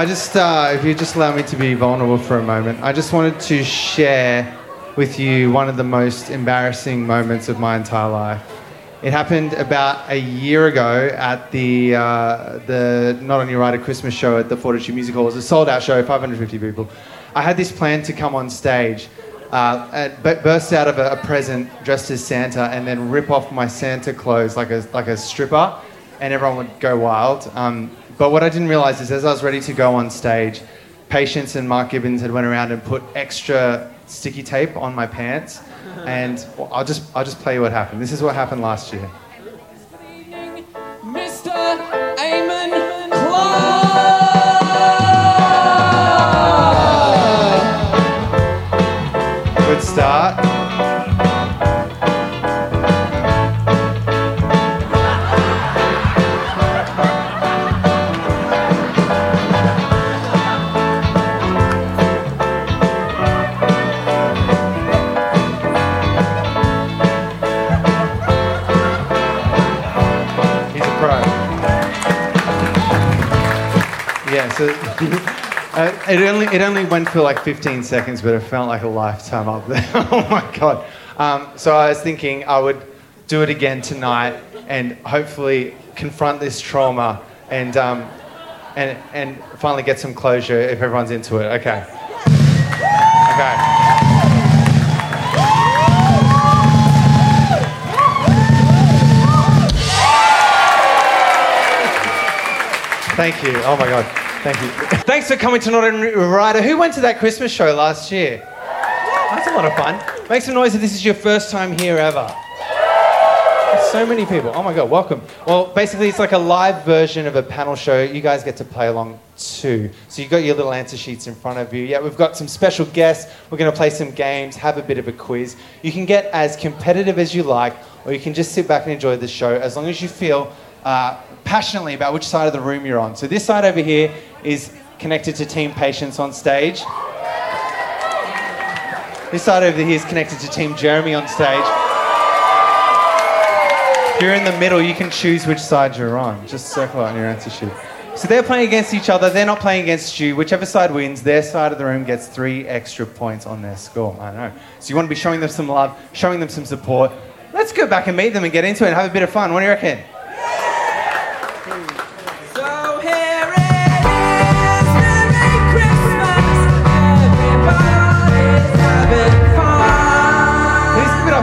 I? Just, uh, if you just allow me to be vulnerable for a moment, I just wanted to share with you one of the most embarrassing moments of my entire life. It happened about a year ago at the uh, the Not on Your Rider Christmas show at the Fortitude Music Hall. It was a sold out show, 550 people. I had this plan to come on stage, uh, and bu- burst out of a, a present dressed as Santa, and then rip off my Santa clothes like a like a stripper, and everyone would go wild. Um, but what I didn't realize is, as I was ready to go on stage, Patience and Mark Gibbons had went around and put extra sticky tape on my pants, and I'll just I'll just play you what happened. This is what happened last year. It only it only went for like 15 seconds, but it felt like a lifetime up there. oh my god! Um, so I was thinking I would do it again tonight and hopefully confront this trauma and um, and and finally get some closure if everyone's into it. Okay. Okay. Thank you. Oh my God. Thank you. Thanks for coming to Not a Rider. Who went to that Christmas show last year? That's a lot of fun. Make some noise if this is your first time here ever. So many people. Oh my God, welcome. Well, basically, it's like a live version of a panel show. You guys get to play along too. So you've got your little answer sheets in front of you. Yeah, we've got some special guests. We're going to play some games, have a bit of a quiz. You can get as competitive as you like, or you can just sit back and enjoy the show as long as you feel uh, passionately about which side of the room you're on. So this side over here is connected to Team Patience on stage. This side over here is connected to Team Jeremy on stage. If you're in the middle, you can choose which side you're on. Just circle on your answer sheet. So they're playing against each other. They're not playing against you. Whichever side wins, their side of the room gets three extra points on their score. I know. So you want to be showing them some love, showing them some support. Let's go back and meet them and get into it and have a bit of fun. What do you reckon?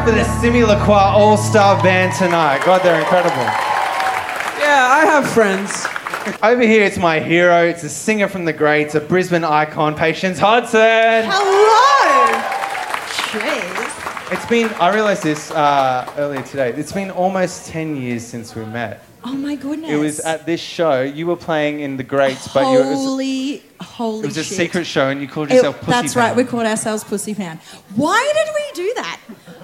For the Simulacqua All Star Band tonight. God, they're incredible. Yeah, I have friends. Over here, it's my hero. It's a singer from the Grates, a Brisbane icon, Patience Hodgson. Hello! Jeez. It's been, I realised this uh, earlier today, it's been almost 10 years since we met. Oh my goodness. It was at this show, you were playing in the Grates, but you, it was, Holy, holy it was a shit. secret show and you called It- yourself Pussy that's right, we called ourselves Pussy Pound. Why did we do that?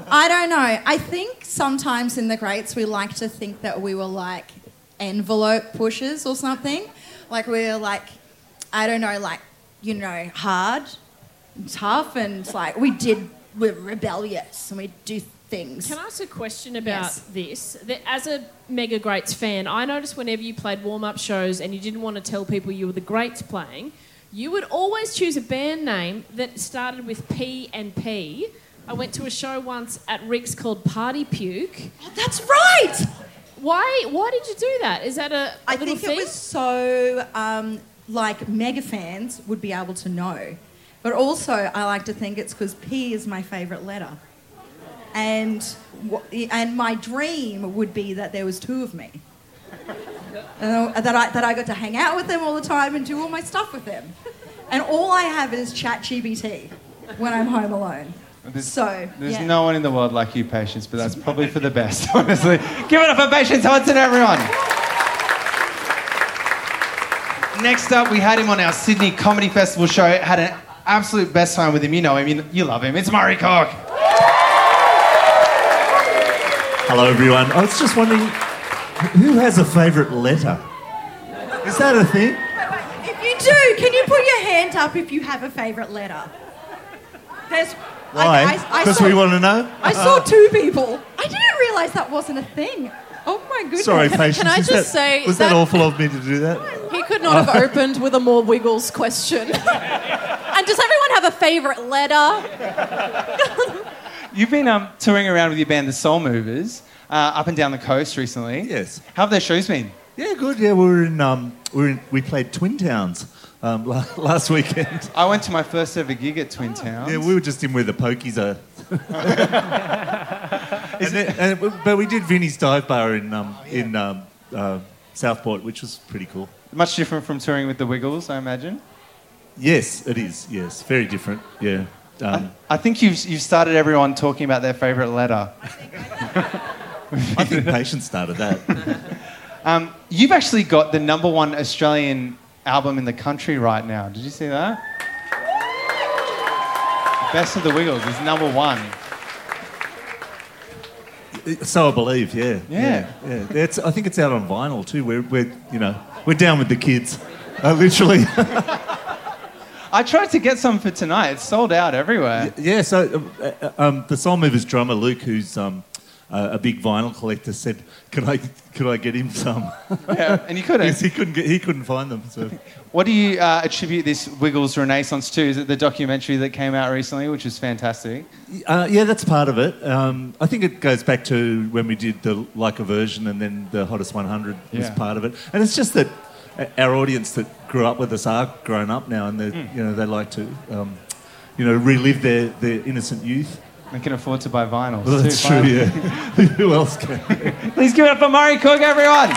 I don't know. I think sometimes in the Grates we like to think that we were like envelope pushers or something. Like we were like, I don't know, like, you know, hard, and tough, and like we did, we're rebellious and we do things. Can I ask a question about this? That as a Mega Grates fan, I noticed whenever you played warm up shows and you didn't want to tell people you were the Grates playing, you would always choose a band name that started with P and P. I went to a show once at Ric's called Party Puke. Oh, that's right! Why? Why did you do that? Is that a, a I little thing? I think thing? it was so um, like mega fans would be able to know, but also I like to think it's because P is my favourite letter, and and my dream would be that there was two of me, and that I that I got to hang out with them all the time and do all my stuff with them, and all I have is ChatGPT when I'm home alone. There's, So, there's yeah. no one in the world like you, Patience, but that's probably for the best, honestly. Give it up for Patience Hodgson, everyone. Next up, we had him on our Sydney Comedy Festival show. Had an absolute best time with him. You know him, you, you love him. It's Murray Cook. Hello, everyone. I was just wondering, who has a favourite letter? Is that a thing? If you do, can you put your hand up if you have a favourite letter? There's. I- Why? I- I Because saw- we want to know? I saw two people. I didn't realise that wasn't a thing. Oh my goodness. Sorry, patience. can I just that- say was that, that- awful of me to do that? He could not have opened with a more Wiggles question. and does everyone have a favourite letter? You've been um, touring around with your band, the Soul Movers, uh, up and down the coast recently. Yes. How have their shows been? Yeah, good. Yeah, we were in. Um, we were in, we played Twin Towns um, last weekend. I went to my first ever gig at Twin Towns. Yeah, we were just in where the pokies are. and then, and, but we did Vinny's Dive Bar in um, in um, uh, Southport, which was pretty cool. Much different from touring with the Wiggles, I imagine. Yes, it is. Yes, very different. Yeah. Um, I think you've, you've started everyone talking about their favourite letter. I think Patience started that. Um, you've actually got the number one Australian album in the country right now. Did you see that? Best of the Wiggles is number one. So I believe. Yeah. Yeah. Yeah. yeah. It's, I think it's out on vinyl too. We're, we're you know we're down with the kids, uh, literally. I tried to get some for tonight. It's sold out everywhere. Yeah, so uh, uh, um, the Soul Movers drummer Luke, who's um, uh, a big vinyl collector, said, "Could I, could I get him some?" Yeah, and you couldn't. Because he couldn't get, he couldn't find them. So What do you uh, attribute this Wiggles renaissance to? Is it the documentary that came out recently, which was fantastic? uh, yeah, that's part of it. Um, I think it goes back to when we did the like a version, and then the hottest 100 was part of it. And it's just that our audience that grew up with us are grown up now, and they Hmm. you know they like to. Um, you know, relive their, their innocent youth. They can afford to buy vinyls. Well, too, that's true, finally. yeah. Who else can? Please give it up for Murray Cook, everyone.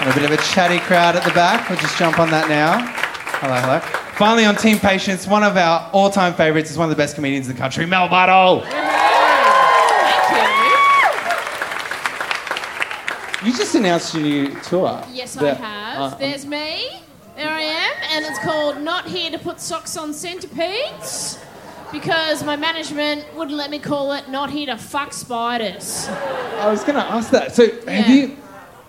And a bit of a chatty crowd at the back. We'll just jump on that now. Hello, hello. Finally, on Team Patience, one of our all-time favourites is one of the best comedians in the country, Mel Buttle. Thank You just announced your new tour. you. Yes, I have. uh, There's me. There I am. And it's called Not Here to Put Socks on Centipedes. Because my management wouldn't let me call it Not Here to Fuck Spiders. I was going to ask that. So, have Yeah. you?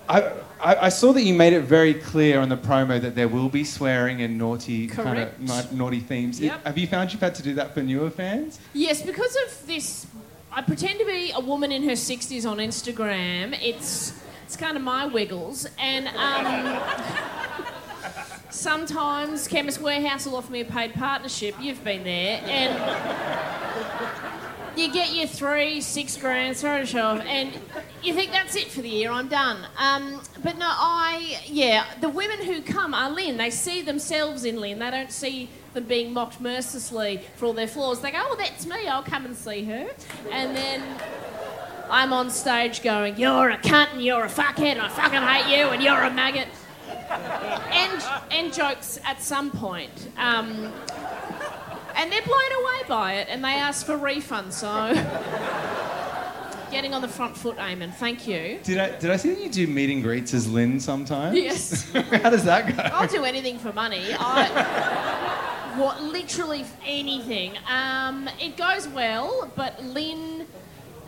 I, I, I saw that you made it very clear on the promo that there will be swearing and naughty kind of Correct. naughty themes. Yep. Have you found you've had to do that for newer fans? Yes, because of this, I pretend to be a woman in her 60s on Instagram. It's it's kind of my wiggles, and um, sometimes Chemist Warehouse will offer me a paid partnership. You've been there, and you get your three, six grand, sorry to show off, and you think that's it for the year, I'm done. Um, but no, I, yeah, the women who come are Lynn. They see themselves in Lynn. They don't see them being mocked mercilessly for all their flaws. They go, oh, that's me, I'll come and see her. And then I'm on stage going, you're a cunt and you're a fuckhead and I fucking hate you and you're a maggot. And, and jokes at some point. Um, and they're blown away by it and they ask for refunds, so. Getting on the front foot, Aimon. Thank you. Did I, did I see that you do meet and greets as Lynn sometimes? Yes. How does that go? I'll do anything for money. I, what, literally anything. Um, it goes well, but Lynn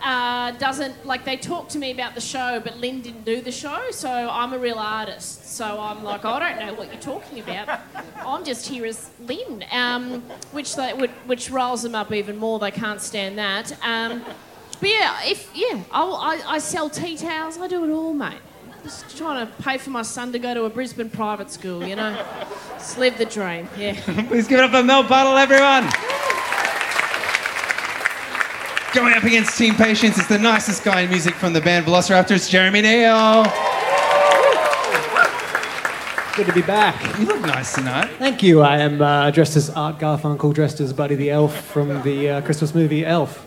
uh, doesn't like. They talk to me about the show, but Lynn didn't do the show, so I'm a real artist. So I'm like, I don't know what you're talking about. I'm just here as Lynn, um, which they which, rolls them up even more. They can't stand that. Um, but yeah, if yeah, I I sell tea towels. I do it all, mate. Just trying to pay for my son to go to a Brisbane private school, you know. Just live the dream, yeah. Please give it up for Mel Buttle, everyone. Going up against Team Patience is the nicest guy in music from the band Velociraptors, Jeremy Neale. Good to be back. You look nice tonight. Thank you. I am uh, dressed as Art Garfunkel, dressed as Buddy the Elf from the uh, Christmas movie Elf.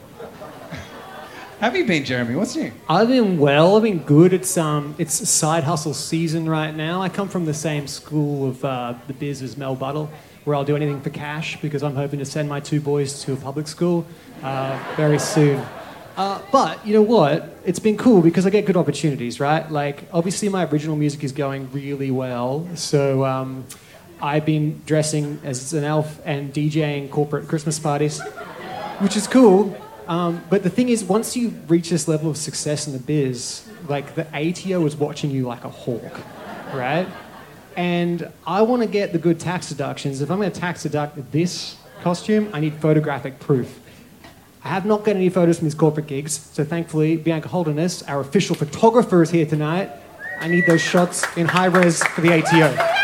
Have you been, Jeremy? What's new? I've been well. I've been good. It's um, it's side hustle season right now. I come from the same school of uh, the biz as Mel Buttle, where I'll do anything for cash because I'm hoping to send my two boys to a public school uh, very soon. Uh, but you know what? It's been cool because I get good opportunities, right? Like obviously my original music is going really well, so um, I've been dressing as an elf and DJing corporate Christmas parties, which is cool. Um, but the thing is, once you reach this level of success in the biz, like the ATO is watching you like a hawk, right? And I want to get the good tax deductions. If I'm going to tax deduct this costume, I need photographic proof. I have not got any photos from these corporate gigs, so thankfully, Bianca Holderness, our official photographer, is here tonight. I need those shots in high res for the ATO.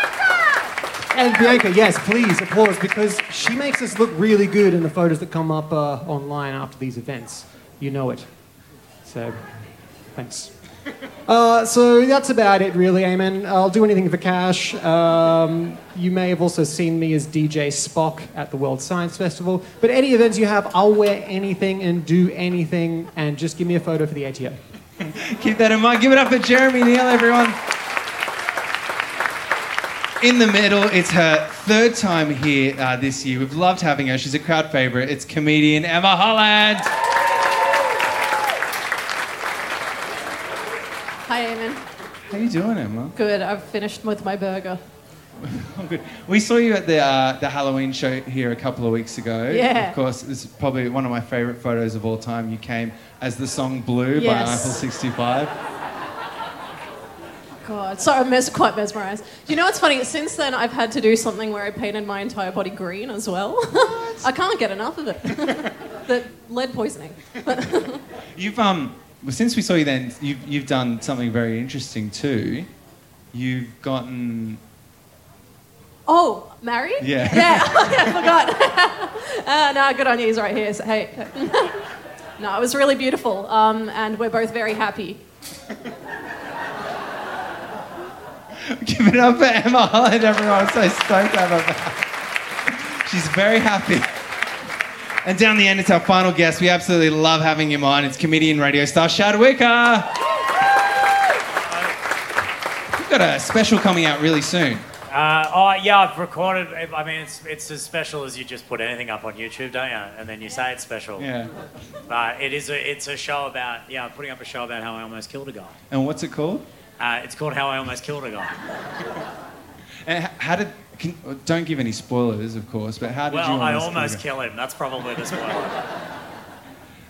And Bianca, yes, please applause because she makes us look really good in the photos that come up uh, online after these events. You know it. So, thanks. Uh, so that's about it, really, Aimon. I'll do anything for cash. Um, you may have also seen me as DJ Spock at the World Science Festival. But any events you have, I'll wear anything and do anything, and just give me a photo for the ATO. Keep that in mind. Give it up for Jeremy Neale, everyone. In the middle, it's her third time here uh, this year. We've loved having her. She's a crowd favourite. It's comedian Emma Holland. Hi, Aimon. How are you doing, Emma? Good. I've finished with my burger. I'm good. We saw you at the uh, the Halloween show here a couple of weeks ago. Yeah. Of course, it's probably one of my favourite photos of all time. You came as the song "Blue" by Yes. Eiffel 65. God, so I'm mes- quite mesmerised. Do you know what's funny? Since then, I've had to do something where I painted my entire body green as well. I can't get enough of it. the lead poisoning. You've um well, since we saw you then, you've you've done something very interesting too. You've gotten Oh, married? Yeah. Yeah, I forgot. uh, no, good on you. He's right here. So, hey. no, it was really beautiful, um, and we're both very happy. Give it up for Emma Holland, everyone. I'm so stoked to have her back. She's very happy. And down the end, it's our final guest. We absolutely love having him on. It's comedian radio star Shad Wicka. We've got a special coming out really soon. Uh, oh yeah, I've recorded. I mean, it's it's as special as you just put anything up on YouTube, don't you? And then you say it's special. Yeah. But it is a it's a show about yeah, putting up a show about how I almost killed a guy. And what's it called? Uh, it's called How I Almost Killed a Guy. And how did? Can, don't give any spoilers, of course. But how did Well, you I almost, kill him. That's probably the spoiler.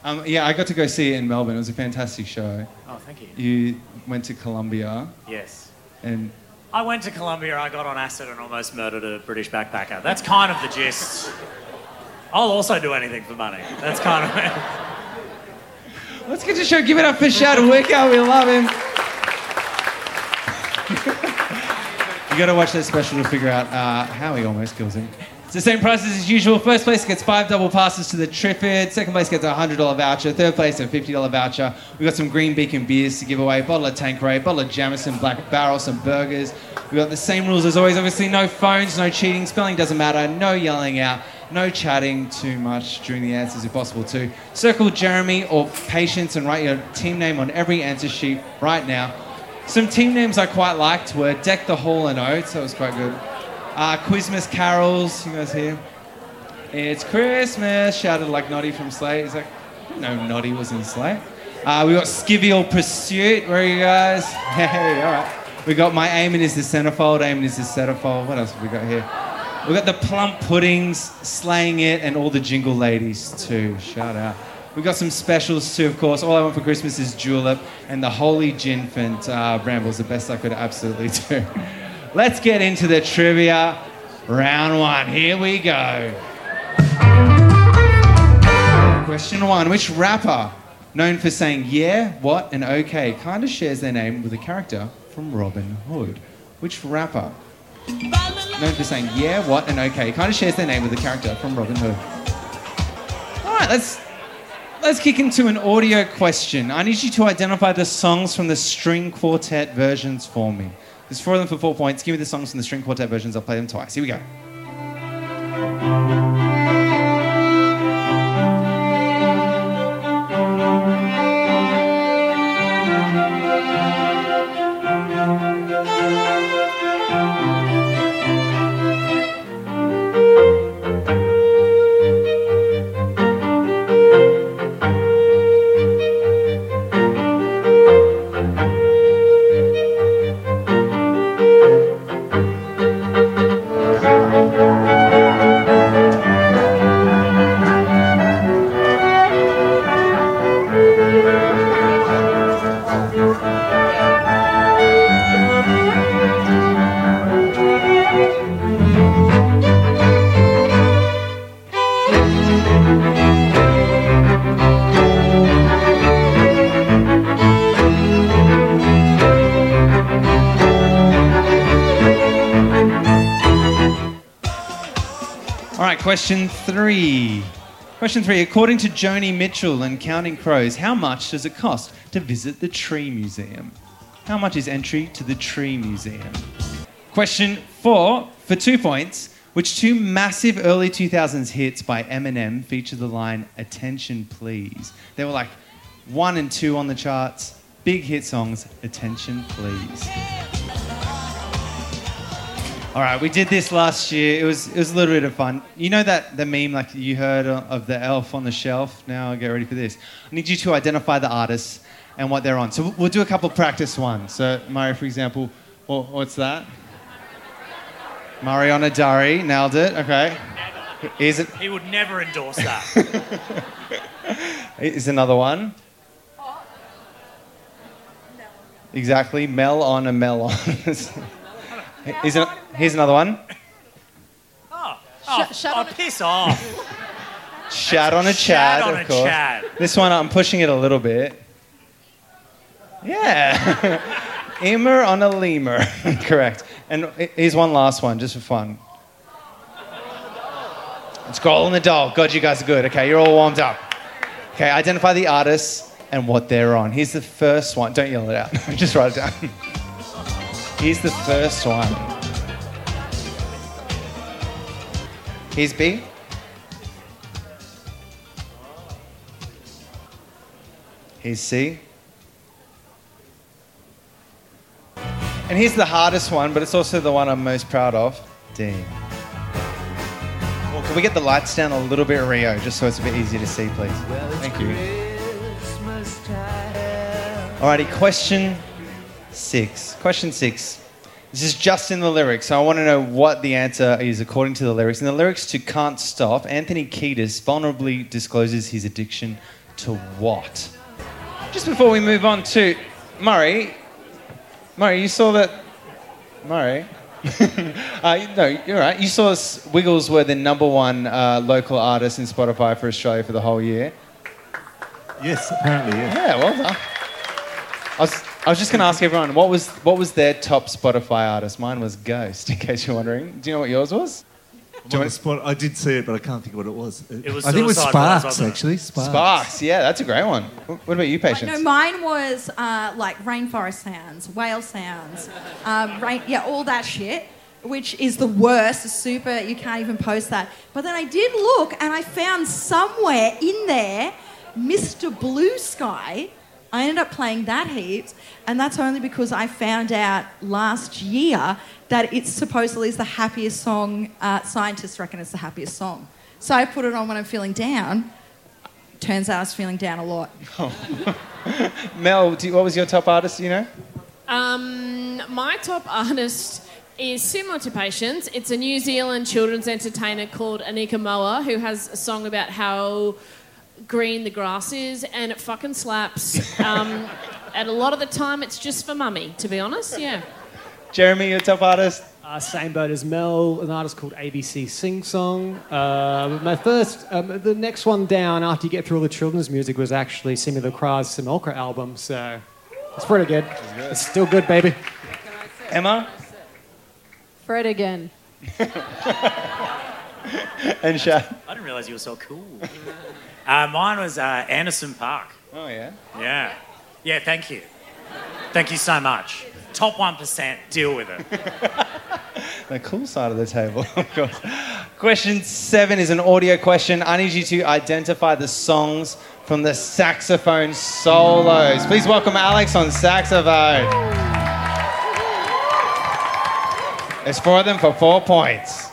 Um, yeah, I got to go see it in Melbourne. It was a fantastic show. Oh, thank you. You went to Columbia, Yes. and I went to Colombia. I got on acid and almost murdered a British backpacker. That's kind of the gist. I'll also do anything for money. That's kind of it. let's get to the show. Give it up for Shad Wicka. We love him. you got to watch that special to figure out uh, how he almost kills him. It's the same prices as usual. First place gets five double passes to the Triffid. Second place gets a hundred dollar voucher. Third place a fifty dollar voucher. We've got some Green Beacon beers to give away. Bottle of Tanqueray, bottle of Jameson Black Barrel, some burgers. We've got the same rules as always. Obviously, no phones, no cheating. Spelling doesn't matter. No yelling out. No chatting too much during the answers if possible too. Circle Jeremy or Patience and write your team name on every answer sheet right now. Some team names I quite liked were Deck the Hall and Oates. That was quite good. Uh, Quizmas carols. You guys here? It's Christmas. Shouted like Noddy from Slade. He's like, no, Noddy was in Slade. Uh, we got Skivial Pursuit. Where are you guys? Hey, all right. We got My Aimon is the centerfold. Aimon is the centerfold. What else have we got here? We got the Plump Puddings, Slaying It, and all the Jingle Ladies too. Shout out. We got some specials too, of course. All I want for Christmas is Julep and the Holy Ginfant uh, Brambles, the best I could absolutely do. Let's get into the trivia. Round one. Here we go. Question one Which rapper, known for saying yeah, what, and okay, kind of shares their name with a character from Robin Hood? Which rapper, known for saying yeah, what, and okay, kind of shares their name with a character from Robin Hood? All right, let's let's kick into an audio question. I need you to identify the songs from the string quartet versions for me. There's four of them for four points. Give me the songs from the string quartet versions. I'll play them twice. Here we go. Three. Question three. According to Joni Mitchell and Counting Crows, how much does it cost to visit the Tree Museum? How much is entry to the Tree Museum? Question four. For two points, which two massive early 2000s hits by Eminem feature the line "Attention, please"? They were like one and two on the charts. Big hit songs. Attention, please. All right, we did this last year. It was it was a little bit of fun. You know that the meme like you heard of the elf on the shelf. Now get ready for this. I need you to identify the artists and what they're on. So we'll do a couple of practice ones. So Mario, for example, wha- what's that? Mariana Dari nailed it. Okay. Is it? He would never endorse that. Is another one? Exactly. Mel on a melon. Is it, here's another one. Oh, oh, shut oh on it. piss off. Chat on a Chat Chad, on of a course. Chad. This one, I'm pushing it a little bit. Yeah. Emer on a lemur. Correct. And here's one last one, just for fun. It's Grohl and the Doll. God, you guys are good. Okay, you're all warmed up. Okay, identify the artists and what they're on. Here's the first one. Don't yell it out. just write it down. Here's the first one. Here's B. Here's C. And here's the hardest one, but it's also the one I'm most proud of. D. Well, can we get the lights down a little bit, Rio, just so it's a bit easier to see, please? Thank you. Alrighty, question six. Question six. This is just in the lyrics, so I want to know what the answer is according to the lyrics. In the lyrics to Can't Stop, Anthony Kiedis vulnerably discloses his addiction to what? Just before we move on to Murray, Murray, you saw that. Murray? uh, no, you're right. You saw Wiggles were the number one uh, local artist in Spotify for Australia for the whole year. Yes, apparently, yes. Yeah, well done. I was, just going to ask everyone what was what was their top Spotify artist? Mine was Ghost, in case you're wondering. Do you know what yours was? I'm on the spot. I did see it, but I can't think of what it was. It was I think it was Sparks, wasn't it? actually. Sparks. Sparks. Yeah, that's a great one. What about you, Patience? No, mine was uh, like rainforest sounds, whale sounds, um, rain, yeah, all that shit, which is the worst. It's super, you can't even post that. But then I did look and I found somewhere in there Mr. Blue Sky. I ended up playing that heaps, and that's only because I found out last year that it supposedly is the happiest song. Uh, scientists reckon it's the happiest song. So I put it on when I'm feeling down. Turns out I was feeling down a lot. Mel, do you, what was your top artist? You know? Um, my top artist is similar to Patience. It's a New Zealand children's entertainer called Anika Moa who has a song about how green the grass is and it fucking slaps. Um, and a lot of the time it's just for mummy, to be honest. Yeah. Jeremy, your top artist? Uh, same boat as Mel, an artist called ABC Sing Song. Uh, my first, um, the next one down after you get through all the children's music was actually Simi Lacroix's Simulcra album, so it's pretty good. It's still good, baby. Emma? Fred again. And Shad? I didn't realize you were so cool. Uh, mine was uh, Anderson .Paak. Oh, yeah. Yeah. Yeah, thank you. Thank you so much. Top 1%, deal with it. The cool side of the table, of course. Question seven is an audio question. I need you to identify the songs from the saxophone solos. Please welcome Alex on saxophone. It's four of them for four points.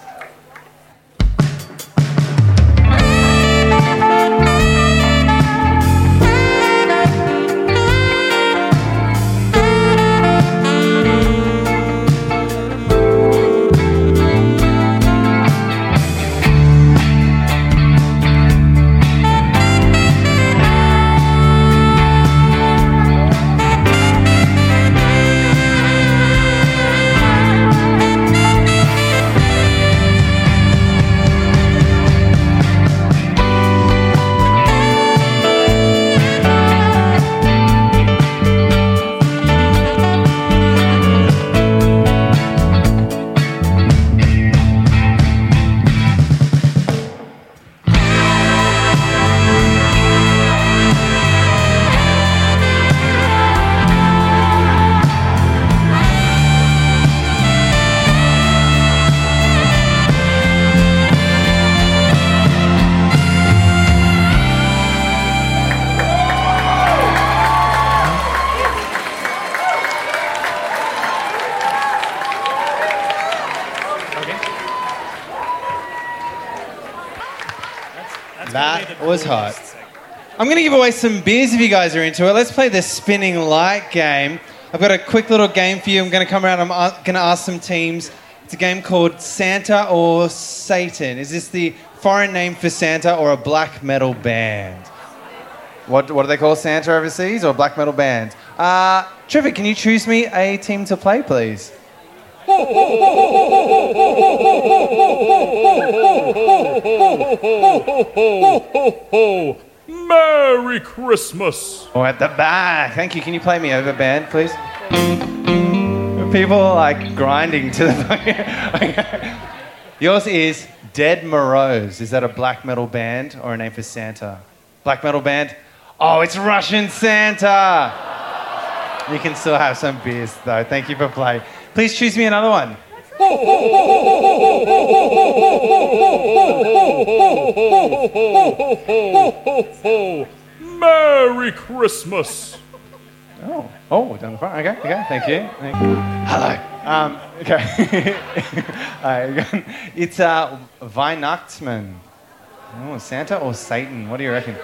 Going to give away some beers if you guys are into it. Let's play the spinning light game. I've got a quick little game for you. I'm going to come around. I'm going to ask some teams. It's a game called Santa or Satan. Is this the foreign name for Santa or a black metal band? What, what do they call Santa overseas or a black metal band? Uh, Trevor, can you choose me a team to play, please? Merry Christmas! Or at the back. Thank you. Can you play me over band, please? People are like grinding to the. Yours is Ded Moroz. Is that a black metal band or a name for Santa? Black metal band? Oh, it's Russian Santa! You can still have some beers though. Thank you for playing. Please choose me another one. Merry Christmas! Oh, oh, down the front. Okay, okay. Thank you. Thank you. Hello. Um, okay. Alright, it's uh, Weihnachtsmann. Oh, Santa or Satan? What do you reckon?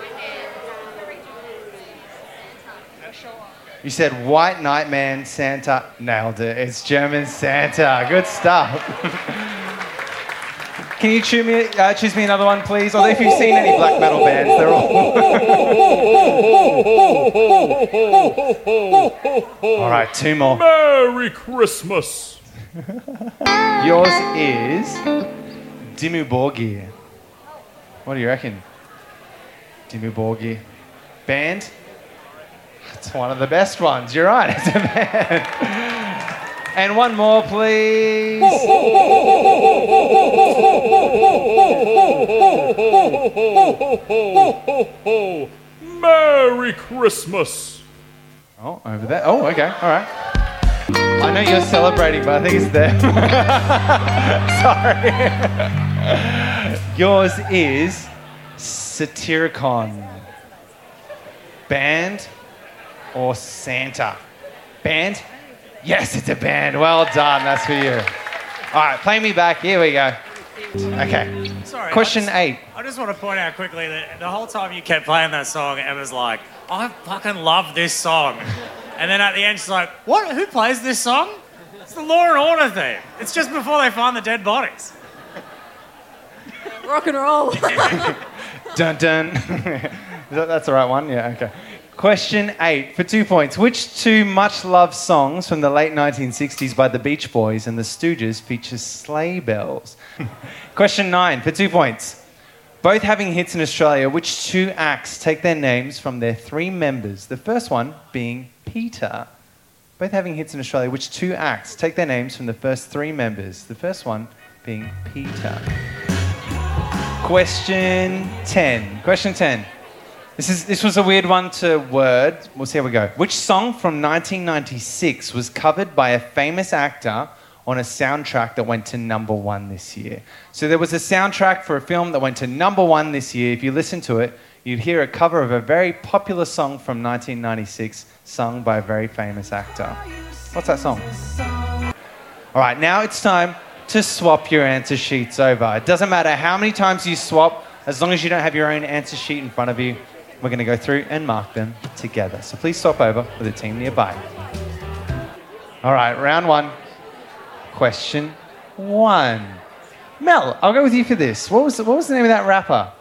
You said White Nightman Santa. Nailed it. It's German Santa. Good stuff. Can you choose me, uh, choose me another one, please? Or if you've seen any black metal bands, they're all. all right, two more. Merry Christmas! Yours is Dimmu Borgir. What do you reckon? Dimmu Borgir. Band? It's one of the best ones. You're right. It's a band. And one more, please. Merry Christmas! Oh, over there. Oh, okay. All right. I know you're celebrating, but I think it's them. Sorry. Yours is Satyricon. Band or Santa? Band? Yes, it's a band. Well done. That's for you. All right, play me back. Here we go. Okay. Sorry. Question I just, eight. I just want to point out quickly that the whole time you kept playing that song, Emma's like, I fucking love this song. And then at the end, she's like, What? Who plays this song? It's the Law and Order theme. It's just before they find the dead bodies. Rock and roll. Dun dun. That's the right one? Yeah, okay. Question eight for two points. Which two much loved songs from the late 1960s by the Beach Boys and the Stooges feature sleigh bells? Question nine for two points. Both having hits in Australia, which two acts take their names from their three members? The first one being Peter. Both having hits in Australia, which two acts take their names from the first three members? The first one being Peter. Question 10. Question 10. This, is, this was a weird one to word. We'll see how we go. Which song from 1996 was covered by a famous actor on a soundtrack that went to number one this year? So there was a soundtrack for a film that went to number one this year. If you listen to it, you'd hear a cover of a very popular song from 1996 sung by a very famous actor. What's that song? All right, now it's time to swap your answer sheets over. It doesn't matter how many times you swap, as long as you don't have your own answer sheet in front of you, we're going to go through and mark them together. So please stop over with a team nearby. All right, round one. Question one. Mel, I'll go with you for this. What was, what was the name of that rapper?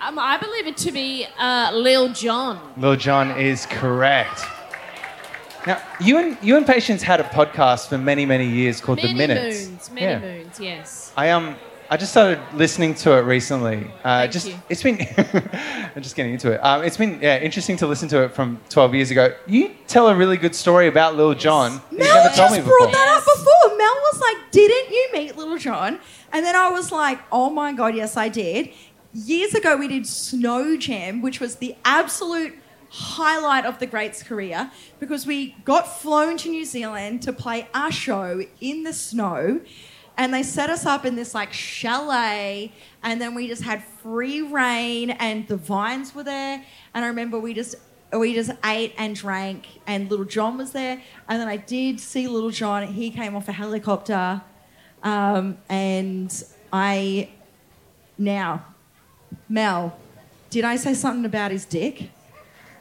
Um, I believe it to be uh, Lil Jon. Lil Jon is correct. Now, you and, you and Patience had a podcast for many, many years called Many The Minutes. moons, many Yeah. moons, yes. I um I just started listening to it recently. Uh, just you. it's been I'm just getting into it. Um, it's been yeah interesting to listen to it from 12 years ago. You tell a really good story about Lil that You've Mel just me brought that up before. Mel was like, "Didn't you meet Little John?" And then I was like, "Oh my god, yes, I did." Years ago, we did Snow Jam, which was the absolute highlight of the Grates' career because we got flown to New Zealand to play our show in the snow. And they set us up in this like chalet, and then we just had free reign, and the vines were there. And I remember we just we just ate and drank, and Little John was there. And then I did see Little John. He came off a helicopter, um, and I now, Mel, Did I say something about his dick?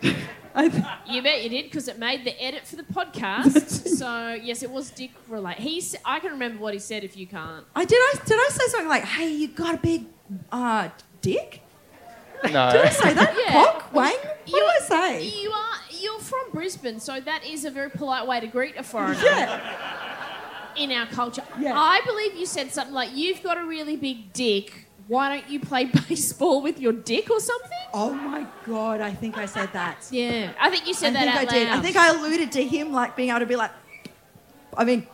I th- You bet you did because it made the edit for the podcast. so yes, it was Dick related. He's. I can remember what he said. If you can't, I did. I did. I say something like, "Hey, you got a big uh, dick." No. Did I say that? Yeah. Cock, wang. What did I say? you are. You're from Brisbane, so that is a very polite way to greet a foreigner. Yeah. in our culture. Yeah. I believe you said something like, "You've got a really big dick. Why don't you play baseball with your dick or something?" Oh my god! I think I said that. Yeah, I think you said I that think out I did. I think I alluded to him like being able to be like, I mean,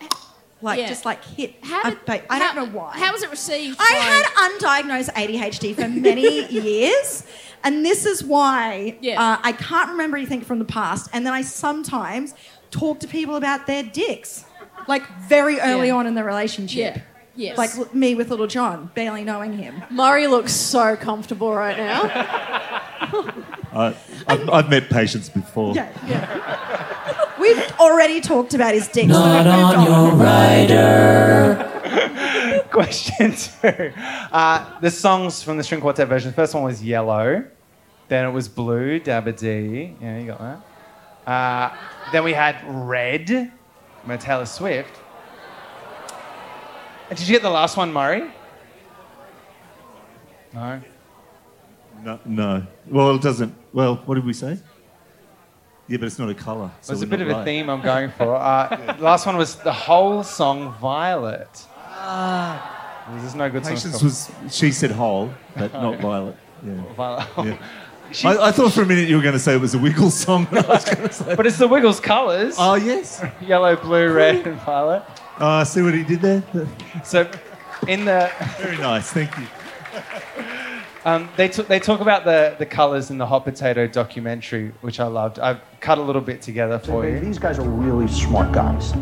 like Yeah. just like hit. How did, ba- I how- don't know why. How was it received? I by- had undiagnosed ADHD for many years, and this is why Yeah. uh, I can't remember anything from the past. And then I sometimes talk to people about their dicks, like very early Yeah. on in the relationship. Yeah. Yes. Like me with little John, barely knowing him. Murray looks so comfortable right now. I, I've, I've met Patience before. Yeah, yeah. We've already talked about his dick. so we've moved on. Question two. Uh, the songs from the string quartet version. The first one was Yellow. Then it was Blue, Dabba Dee. Yeah, you got that. Uh, then we had Red by Taylor Swift. Did you get the last one, Murray? No. No, no. Well, it doesn't. Well, what did we say? Yeah, but it's not a colour. So There's a bit of a theme I'm going for. Uh, the last one was the whole song Violet. Ah. There's no good. Patience was. She said whole, but not violet. Yeah. Violet. yeah. I, I thought for a minute you were going to say it was a Wiggles song. I was say. but it's the Wiggles colours. Oh yes. Yellow, blue, red, and violet. Oh, see what he did there. So, in the Very nice. Thank you. um, they t- they talk about the the colours in the hot potato documentary, which I loved. I've cut a little bit together for you. These guys are really smart guys.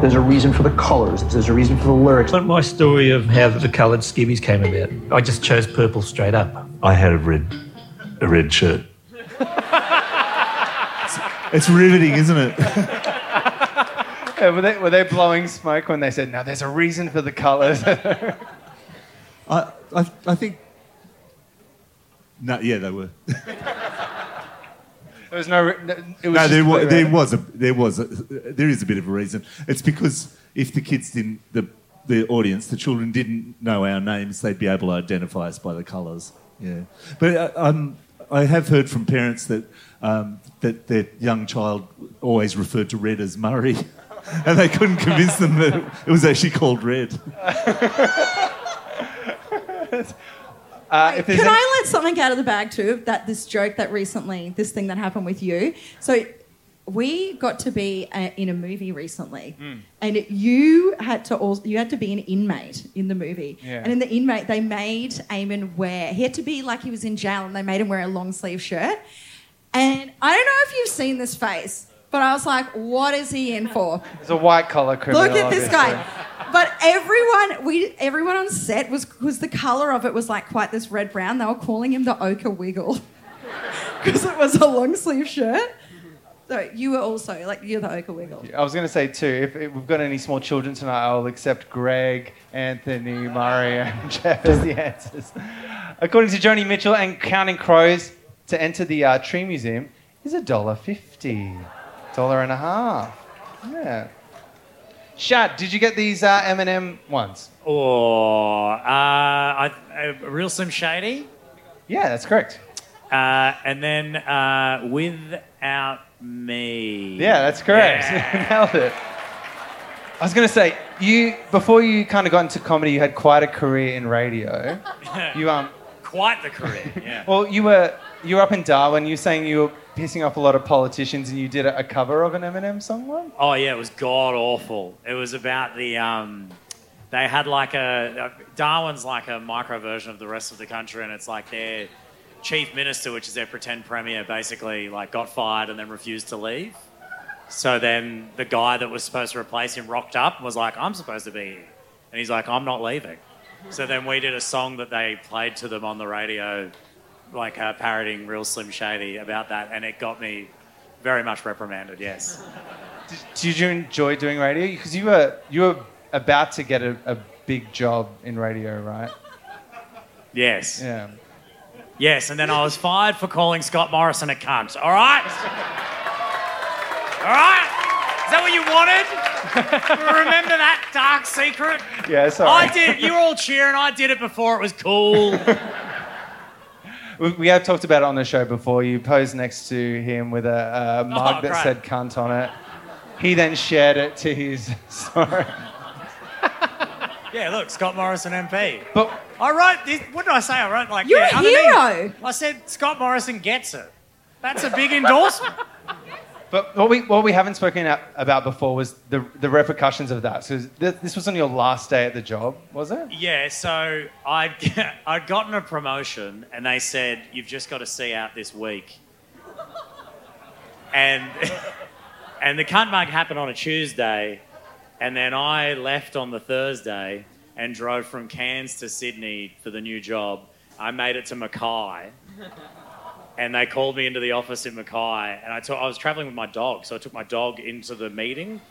There's a reason for the colors. There's a reason for the lyrics. But my story of how the coloured skivvies came about, I just chose purple straight up. I had a red, a red shirt. It's riveting, isn't it? Yeah, were they were they blowing smoke when they said, "No, there's a reason for the colours? I, I, I think. No, yeah, they were. There was no. no- It was no, there, wa- blue, there was a, there was, a, there is a bit of a reason. It's because if the kids didn't, the, the audience, the children didn't know our names, they'd be able to identify us by the colours. Yeah, but uh, um, I have heard from parents that um, that their young child always referred to red as Murray, and they couldn't convince them that it was actually called red. Uh, if Can any- I let something out of the bag too? That this joke that recently, this thing that happened with you. So we got to be uh in a movie recently, Hmm. and you had to also you had to be an inmate in the movie. Yeah. And in the inmate, they made Aimon wear. He had to be like he was in jail, and they made him wear a long sleeve shirt. And I don't know if you've seen this face, but I was like, what is he in for? He's a white collar criminal. Look at this obviously. guy. But everyone, we everyone on set was was the color of it was like quite this red brown. They were calling him the ochre wiggle because it was a long sleeve shirt. So you were also like you're the ochre wiggle. I was going to say too, if, if we've got any small children tonight, I'll accept Greg, Anthony, Murray, and Jeff as the answers. According to Joni Mitchell and Counting Crows, to enter the uh, Tree Museum is a dollar fifty, dollar and a half. Yeah. Shad, did you get these uh, Eminem ones? Or uh, I, uh, Real Slim Shady. Yeah, that's correct. Uh, and then uh, Without Me. Yeah, that's correct. Yeah. Nailed it. I was going to say, you before you kind of got into comedy, you had quite a career in radio. You um, Quite the career, yeah. well, you were you were up in Darwin. You were saying you were pissing off a lot of politicians, and you did a, a cover of an Eminem song. One. Oh yeah, it was god awful. It was about the um, they had like a Darwin's like a micro version of the rest of the country, and it's like their chief minister, which is their pretend premier, basically like got fired and then refused to leave. So then the guy that was supposed to replace him rocked up and was like, "I'm supposed to be here," and he's like, "I'm not leaving." So then we did a song that they played to them on the radio, like uh, parodying Real Slim Shady about that, and it got me very much reprimanded. Yes. Did you enjoy doing radio? Because you were you were about to get a, a big job in radio, right? Yes. Yeah. Yes, and then I was fired for calling Scott Morrison a cunt. All right? All right? Is that what you wanted? Remember that dark secret? Yeah, sorry. I did. You were all cheering. I did it before it was cool. We, we have talked about it on the show before. You posed next to him with a, a oh, mug that great. said cunt on it. He then shared it to his story. Yeah, look, Scott Morrison MP. But I wrote this. What did I say? I wrote like You're yeah, a hero. I said Scott Morrison gets it. That's a big endorsement. But what we, what we haven't spoken about before was the, the repercussions of that. So th- this was on your last day at the job, was it? Yeah, so I'd, I'd gotten a promotion and they said, You've just got to see out this week. And, and the cunt happened on a Tuesday, and then I left on the Thursday and drove from Cairns to Sydney for the new job. I made it to Mackay. And they called me into the office in Mackay, and I took, I was traveling with my dog, so I took my dog into the meeting,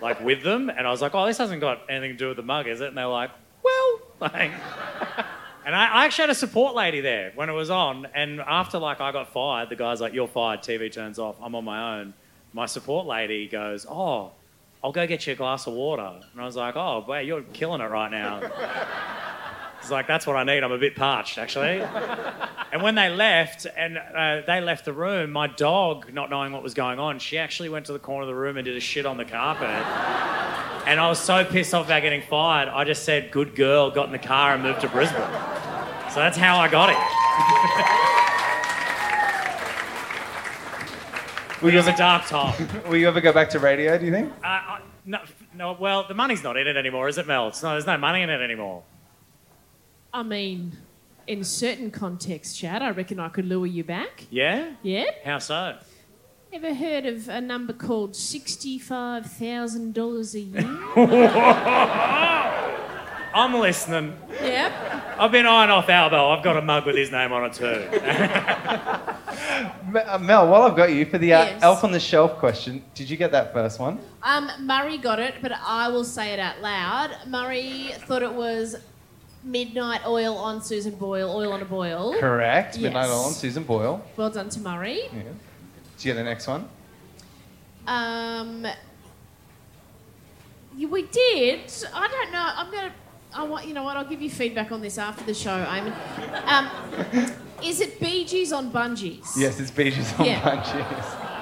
like with them, and I was like, "Oh, this hasn't got anything to do with the mug, is it?" And they're like, "Well," like, and I, I actually had a support lady there when it was on, and after like I got fired, the guy's like, "You're fired." TV turns off. I'm on my own. My support lady goes, "Oh, I'll go get you a glass of water," and I was like, "Oh, wow, you're killing it right now." It's like that's what I need. I'm a bit parched, actually. And when they left, and uh, they left the room, my dog, not knowing what was going on, she actually went to the corner of the room and did a shit on the carpet. And I was so pissed off about getting fired, I just said, "Good girl," got in the car and moved to Brisbane. So that's how I got it. Will It you, was a ever, dark time. will you ever go back to radio, do you think? Uh, I, no, no, well, the money's not in it anymore, is it, Mel? It's no, there's no money in it anymore. I mean, in certain contexts, Shad, I reckon I could lure you back. Yeah? Yeah? How so? Ever heard of a number called $65,000 a year? I'm listening. yep. I've been eyeing off Albo. I've got a mug with his name on it too. Mel, while I've got you, for the uh, Yes. elf on the shelf question, did you get that first one? Um, Murray got it, but I will say it out loud. Murray thought it was Midnight Oil on Susan Boyle, Oil on a Boil. Correct. Midnight Oil on Susan Boyle. Well done to Murray. Yeah. Did you get the next one? Um, y- we did. I don't know. I'm gonna. I want. You know what? I'll give you feedback on this after the show, Aimon. Um, is it Bee Gees on bungees? Yes, it's Bee Gees on Yeah. Bungees.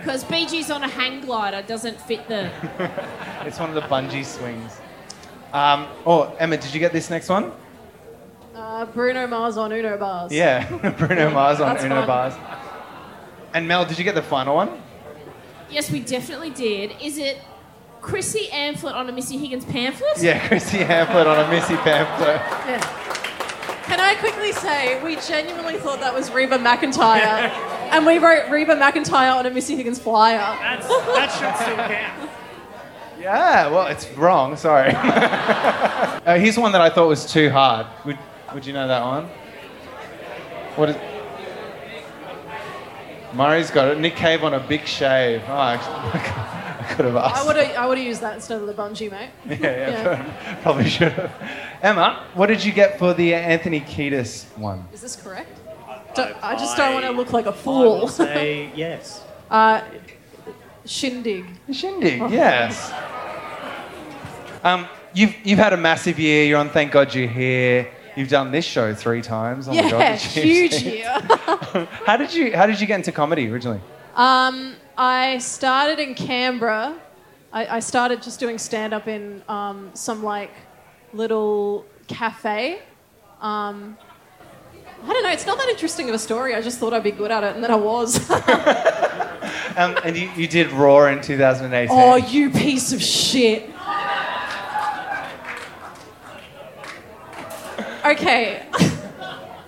Because Bee Gees on a hang glider doesn't fit the. It's one of the bungee swings. Um, oh, Emma, did you get this next one? Uh, Bruno Mars on Uno bars. Yeah, Bruno Mars on That's Uno fun. bars. And Mel, did you get the final one? Yes, we definitely did. Is it Chrissy Amphlett on a Missy Higgins pamphlet? Yeah, Chrissy Amphlett on a Missy pamphlet. Can I quickly say, we genuinely thought that was Reba McEntire, and we wrote Reba McEntire on a Missy Higgins flyer. That's, that should still count. Yeah, well, it's wrong. Sorry. uh, here's one that I thought was too hard. Would, would you know that one? What is? Murray's got it. Nick Cave on a big shave. Oh, actually, I could have asked. I would have I would have used that instead of the bungee, mate. Yeah, yeah, probably should have. Emma, what did you get for the Anthony Kiedis one? Is this correct? Don't- I just don't want to look like a I will fool. say yes. Uh, shindig. Shindig, yes. Um, you've, you've had a massive year. You're on Thank God You're Here. You've done this show three times. Oh my God, Yeah, you huge year. How did you How did you get into comedy originally? Um, I started in Canberra. I, I started just doing stand up in um, some like little cafe. Um, I don't know. It's not that interesting of a story. I just thought I'd be good at it, and then I was. Um, and you, you did Raw in 2018. oh, you piece of shit. Okay.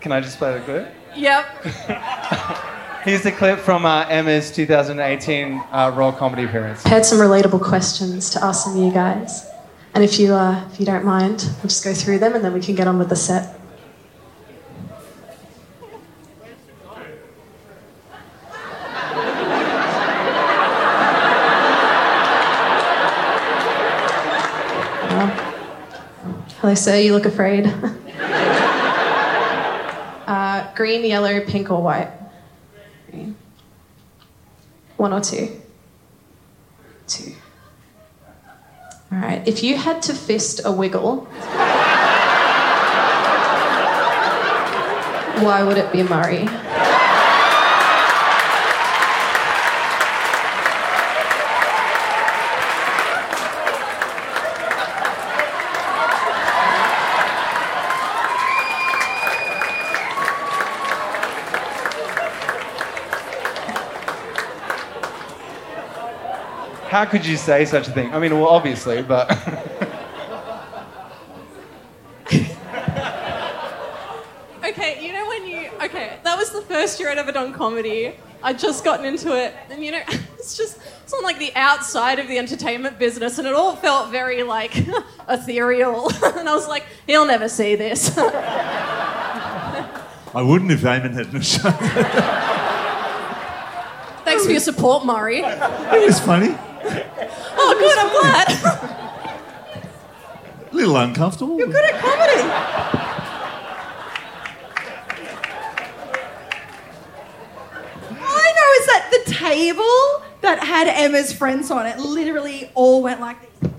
Can I just play the clip? Yep. Here's the clip from uh, Emma's 2018 uh, Raw comedy appearance. Had some relatable questions to ask some of you guys. And if you, uh, if you don't mind, we'll just go through them and then we can get on with the set. Hello, sir. You look afraid. Uh, green, yellow, pink, or white? Green. One or two? Two. All right. If you had to fist a wiggle, why would it be Murray? How could you say such a thing? I mean, well, obviously, but. Okay, you know when you okay, that was the first year I'd ever done comedy. I'd just gotten into it, and you know, it's just it's on like the outside of the entertainment business, and it all felt very like ethereal. and I was like, he'll never see this. I wouldn't if Aimon hadn't shown. Thanks for your support, Murray. It was funny. Good, I'm glad. A little uncomfortable. You're good at comedy. I know is that the table that had Emma's friends on it literally all went like this.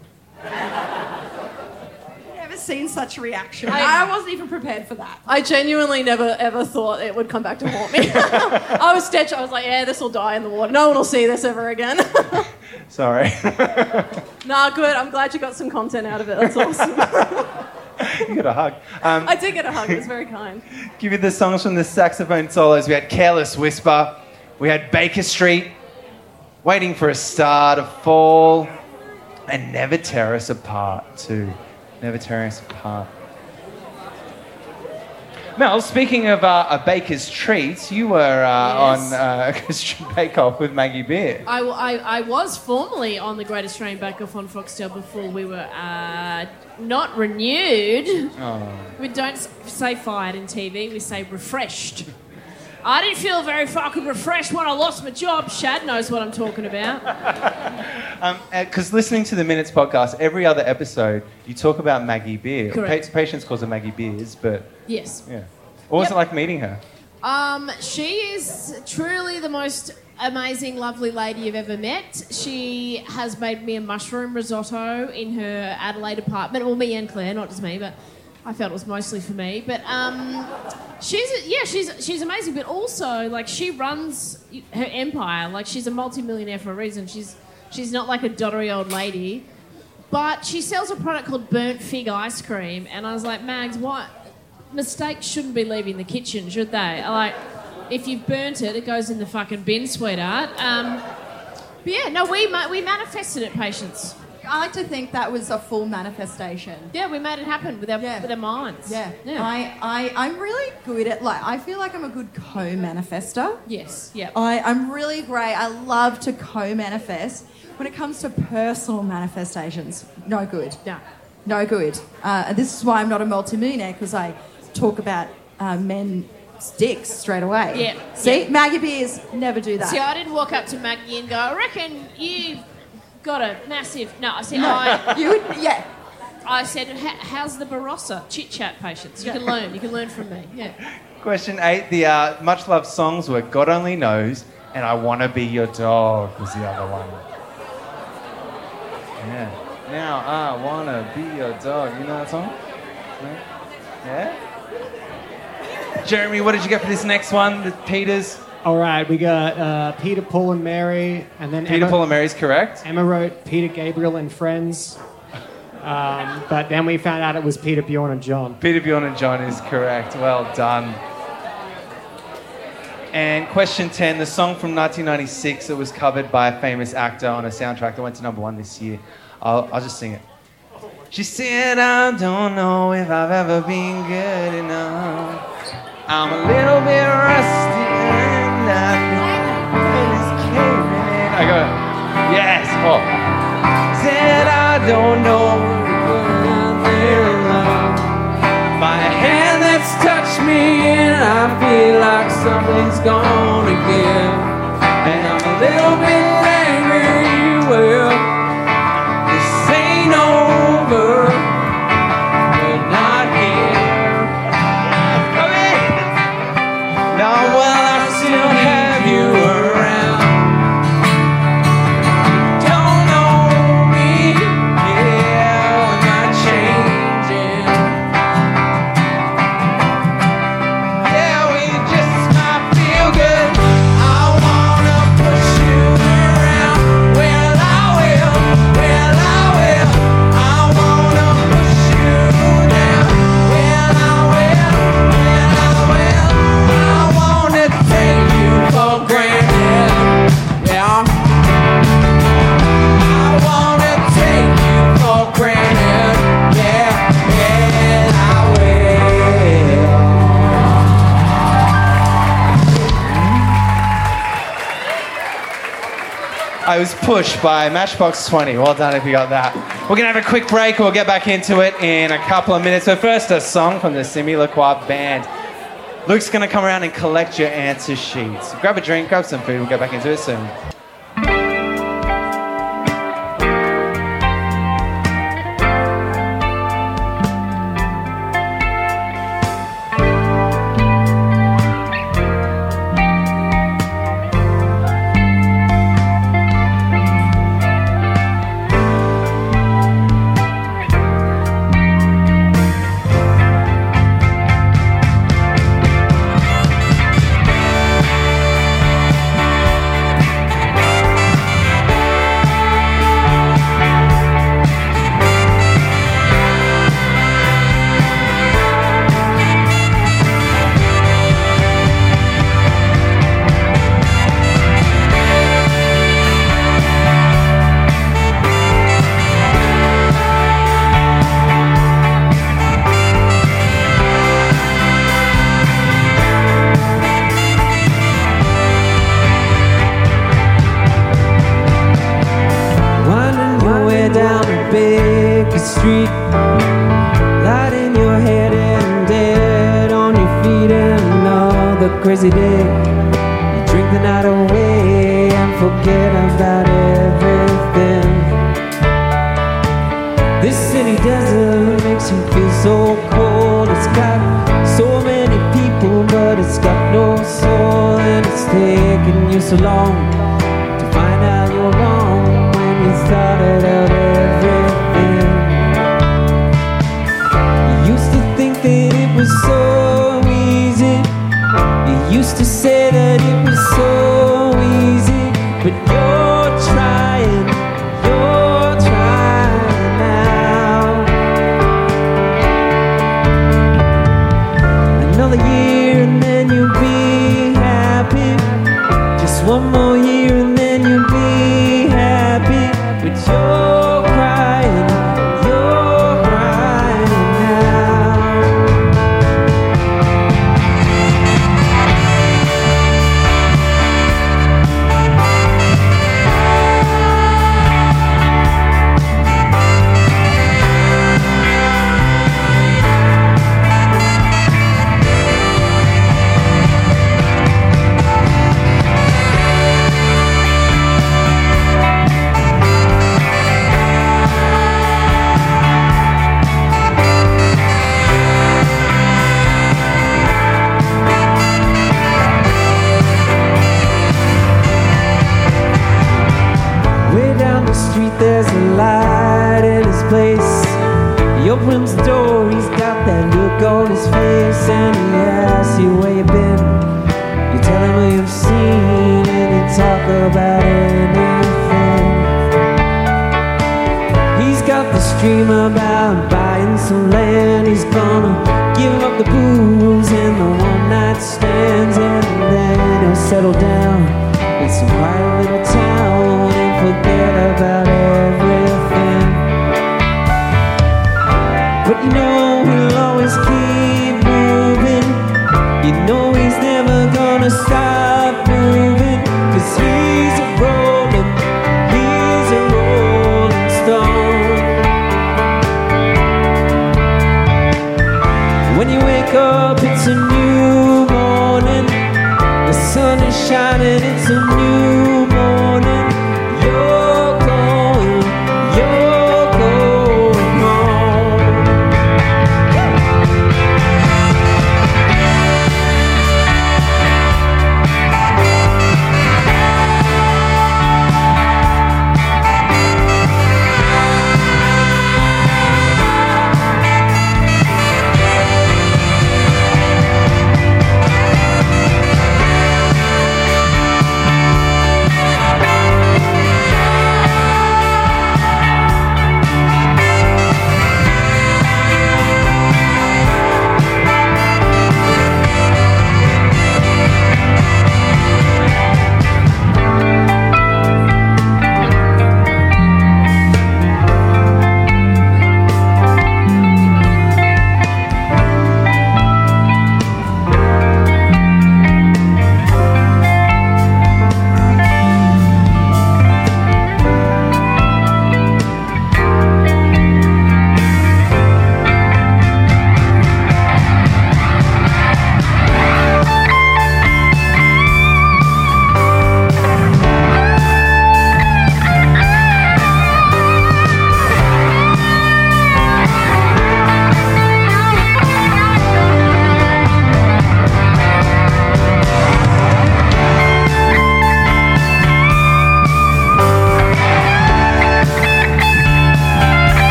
Never seen such a reaction. I, I- wasn't even prepared for that. I genuinely never ever thought it would come back to haunt me. I was stitched. I was like, yeah, this will die in the water. No one will see this ever again. Sorry. nah, good. I'm glad you got some content out of it. That's awesome. you got a hug. Um, I did get a hug. It was very kind. give you the songs from the saxophone solos. We had Careless Whisper. We had Baker Street, Waiting for a Star to Fall, and Never Tear Us Apart, too. Never Tear Us Apart. Mel, speaking of uh, a baker's treats, you were uh, Yes. on uh, Christian Bake Off with Maggie Beer. I, I, I was formerly on the Great Australian Bake Off on Foxtel before we were uh, not renewed. Oh. We don't s- say fired in TV, we say refreshed. I didn't feel very fucking refreshed when I lost my job. Shad knows what I'm talking about. Because listening to the Minutes podcast, every other episode, you talk about Maggie Beer. Correct. Pa- Patience calls her Maggie Beers, but Yes. yeah. What was Yep. it like meeting her? Um, she is truly the most amazing, lovely lady you've ever met. She has made me a mushroom risotto in her Adelaide apartment. Well, me and Claire, not just me, but I felt it was mostly for me. But um, she's yeah, she's she's amazing. But also, like, she runs her empire. Like, she's a multimillionaire for a reason. She's she's not like a doddery old lady. But she sells a product called burnt fig ice cream, and I was like, Mags, what? Mistakes shouldn't be leaving the kitchen, should they? Like, if you've burnt it, it goes in the fucking bin, sweetheart. Um, but yeah, no, we we manifested it, patience. I like to think that was a full manifestation. Yeah, we made it happen with our with our minds. Yeah. Yeah. I, I, I'm really good at, like, I feel like I'm a good co manifester. Yes, yeah. I, I'm really great. I love to co manifest. When it comes to personal manifestations, no good. No. No good. Uh, and this is why I'm not a multimillionaire because I talk about uh, men's dicks straight away. Yeah, See, yeah. Maggie Beers never do that. See, I didn't walk up to Maggie and go, I reckon you've got a massive. No, I said, No, I. you would, yeah. I said, how's the Barossa? Chit chat, patience. You can learn. You can learn from me. Yeah. Question eight, the uh, much loved songs were God Only Knows and I Wanna Be Your Dog was the other one. Yeah. Now I wanna be your dog. You know that song? No? Yeah? Jeremy, what did you get for this next one? The Peters? All right, we got uh, Peter, Paul, and Mary, and then Peter, Emma, Paul, and Mary's correct. Emma wrote Peter, Gabriel, and Friends. Um, but then we found out it was Peter, Bjorn, and John. Peter, Bjorn, and John is correct. Well done. And question 10, the song from 1996 that was covered by a famous actor on a soundtrack that went to number one this year. I'll, I'll just sing it. She said, I don't know if I've ever been good enough. I'm a little bit rusty yes. Oh. Said, I don't know hand that's touched me and I feel like something's gonna give. And I'm a little bit angry, well, I was pushed by Matchbox 20. Well done if you got that. We're going to have a quick break. We'll get back into it in a couple of minutes. So, first, a song from the Simi Lacroix band. Luke's going to come around and collect your answer sheets. Grab a drink, grab some food. We'll get back into it soon.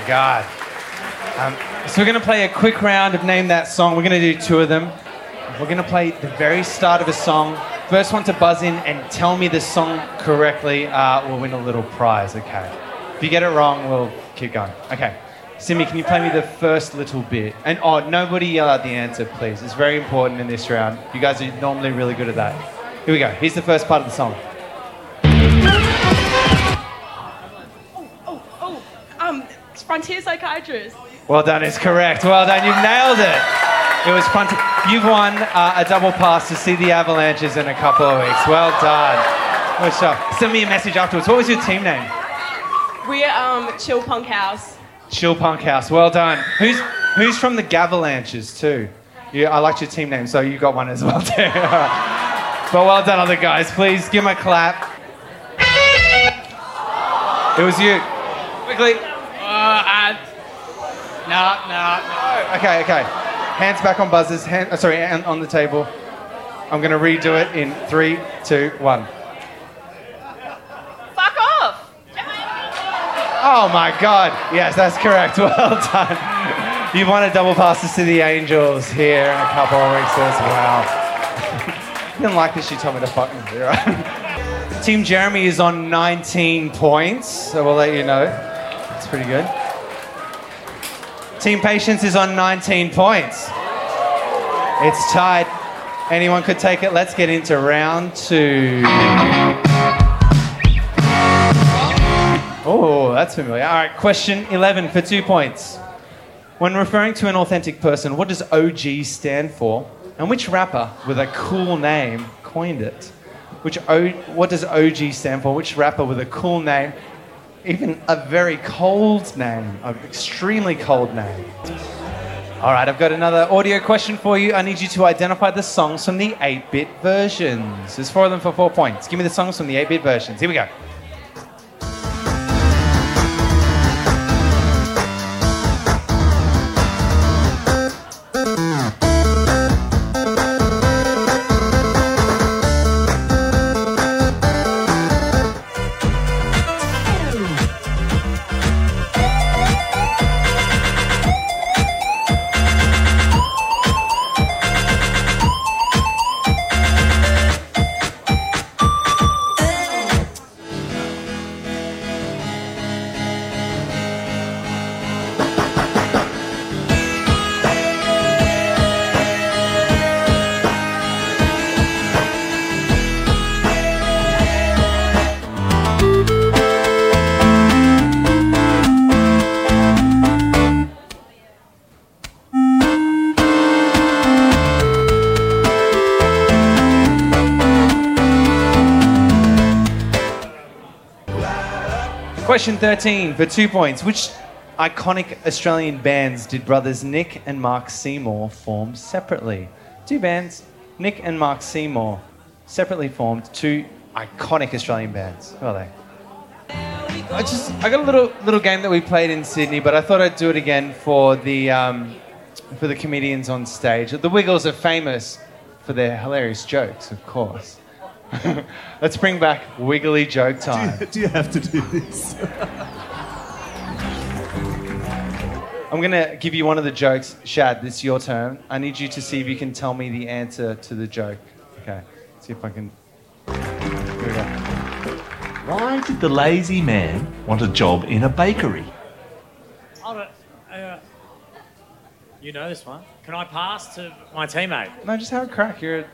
My God. Um, so we're going to play a quick round of Name That Song. We're going to do two of them. We're going to play the very start of a song. First one to buzz in and tell me the song correctly uh, will win a little prize, okay? If you get it wrong, we'll keep going. Okay. Simi, can you play me the first little bit? And oh, nobody yell out the answer, please. It's very important in this round. You guys are normally really good at that. Here we go. Here's the first part of the song. Frontier Psychiatrist. Well done, it's correct. Well done, you've nailed it. It was fun. To, you've won uh, a double pass to see the Avalanches in a couple of weeks. Well done. Good job. Send me a message afterwards. What was your team name? We're um, Chill Punk House. Chill Punk House. Well done. Who's who's from the Gavalanches too? Yeah, I liked your team name, so you got one as well too. but well done, other guys. Please give them a clap. It was you. Quickly. No, no, no. Okay, okay. Hands back on buzzers. Hand, uh, sorry, on the table. I'm going to redo it in three, two, one. Fuck off. Oh my God. Yes, that's correct. Well done. You've won a double pass to see the Angels here in a couple of weeks as well. you didn't like this, you told me to fuck me, right? Team Jeremy is on 19 points, so we'll let you know. It's pretty good. Team Patience is on 19 points. It's tied. Anyone could take it. Let's get into round two. Oh, that's familiar. All right, question 11 for two points. When referring to an authentic person, what does OG stand for? And which rapper with a cool name coined it? Which o- what does OG stand for? Which rapper with a cool name, even a very cold name, an extremely cold name? All right, I've got another audio question for you. I need you to identify the songs from the 8 bit versions. There's four of them for four points. Give me the songs from the 8 bit versions. Here we go. Question 13 for two points. Which iconic Australian bands did brothers Nick and Mark Seymour form separately? Two bands, Nick and Mark Seymour, separately formed two iconic Australian bands. Who are they? I just I got a little little game that we played in Sydney, but I thought I'd do it again for the um, for the comedians on stage. The Wiggles are famous for their hilarious jokes, of course. Let's bring back wiggly joke time. Do you, do you have to do this? I'm going to give you one of the jokes. Shad, this is your turn. I need you to see if you can tell me the answer to the joke. Okay, see if I can. Here we go. Why did the lazy man want a job in a bakery? Hold it. Uh, you know this one. Can I pass to my teammate? No, just have a crack. You're.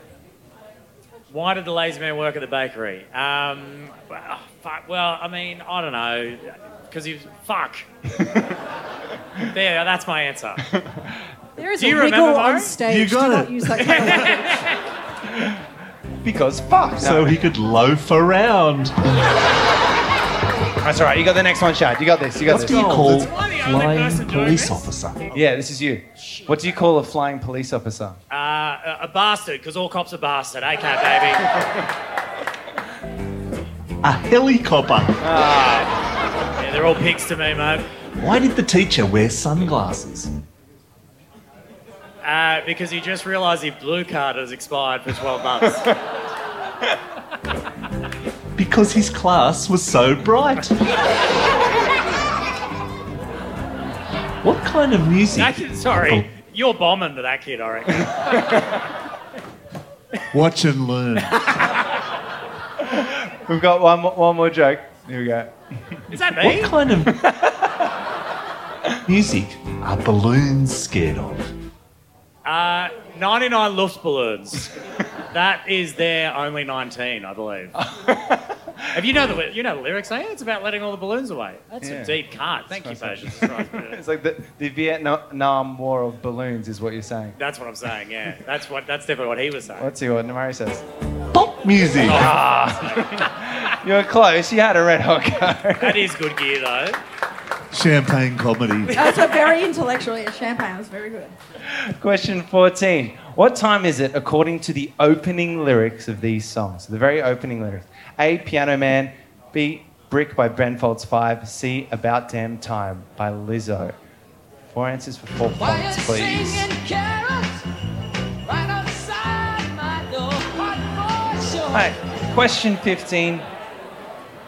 Why did the lazy man work at the bakery? Um, well, fuck, well, I mean, I don't know. Because he was. Fuck. there, that's my answer. There is Do a you wiggle remember, on Murray? stage. You got Do it. not use that kind of language. Because fuck. So No. he could loaf around. That's all right. You got the next one, Shad. You got this. You got this. What do this. you call Am I the only flying police officer? Yeah, this is you. What do you call a flying police officer? Uh, a, a bastard, because all cops are bastard. cat baby. A helicopter. yeah, they're all pigs to me, mate. Why did the teacher wear sunglasses? Uh, because he just realised his blue card has expired for 12 months. because his class was so bright. what kind of music? That kid, sorry, you're bombing to that kid, I reckon. Watch and learn. We've got one more, one more joke. Here we go. Is that me? What kind of music are balloons scared of? Uh, 99 Luftballons. that is their only 19, I believe. Have you know the you know the lyrics? Eh? It's about letting all the balloons away. That's Yeah. a deep cut. Thank you, Patience. It's like the, the Vietnam War of balloons, is what you're saying. That's what I'm saying. Yeah, that's what. That's definitely what he was saying. Let's see what Namari says. Pop music. Ah, you were close. You had a red hot go. That is good gear, though. Champagne comedy. That's a very intellectually. Champagne was very good. Question 14. What time is it according to the opening lyrics of these songs? The very opening lyrics. A. Piano Man. B. Brick by Ben Folds 5. C. About Damn Time by Lizzo. Four answers for four points, please. Right, question 15.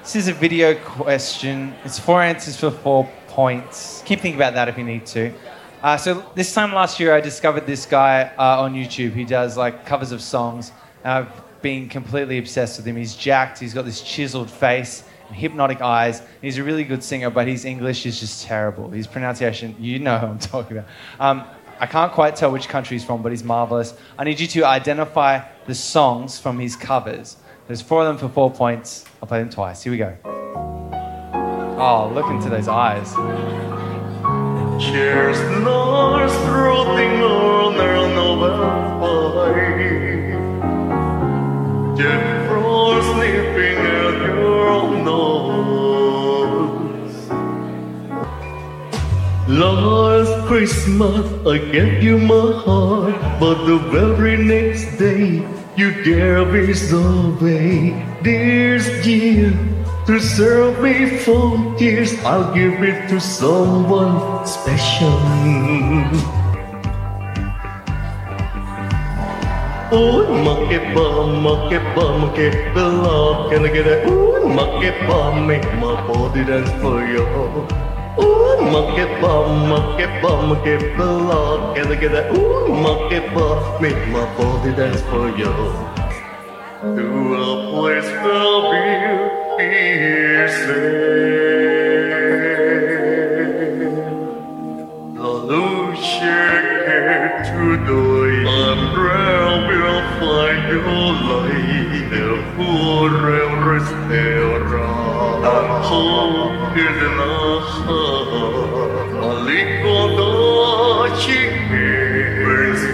This is a video question. It's four answers for four points. Keep thinking about that if you need to. Uh, so this time last year, I discovered this guy uh, on YouTube. He does like covers of songs. I've been completely obsessed with him. He's jacked. He's got this chiseled face and hypnotic eyes. He's a really good singer, but his English is just terrible. His pronunciation, you know who I'm talking about. Um, I can't quite tell which country he's from, but he's marvelous. I need you to identify the songs from his covers. There's four of them for four points. I'll play them twice. Here we go. Oh, look into those eyes. Last Christmas I gave you my heart, but the very next day you gave it away. This year, to serve me for years, I'll give it to someone special. Ooh, it bum, it bum, it below. Can I get it? Ooh, it bum, make my body dance for you. Ooh, it bum, it bum, it below. Can I get it? Ooh, it bum, make my body dance for you. To a place where be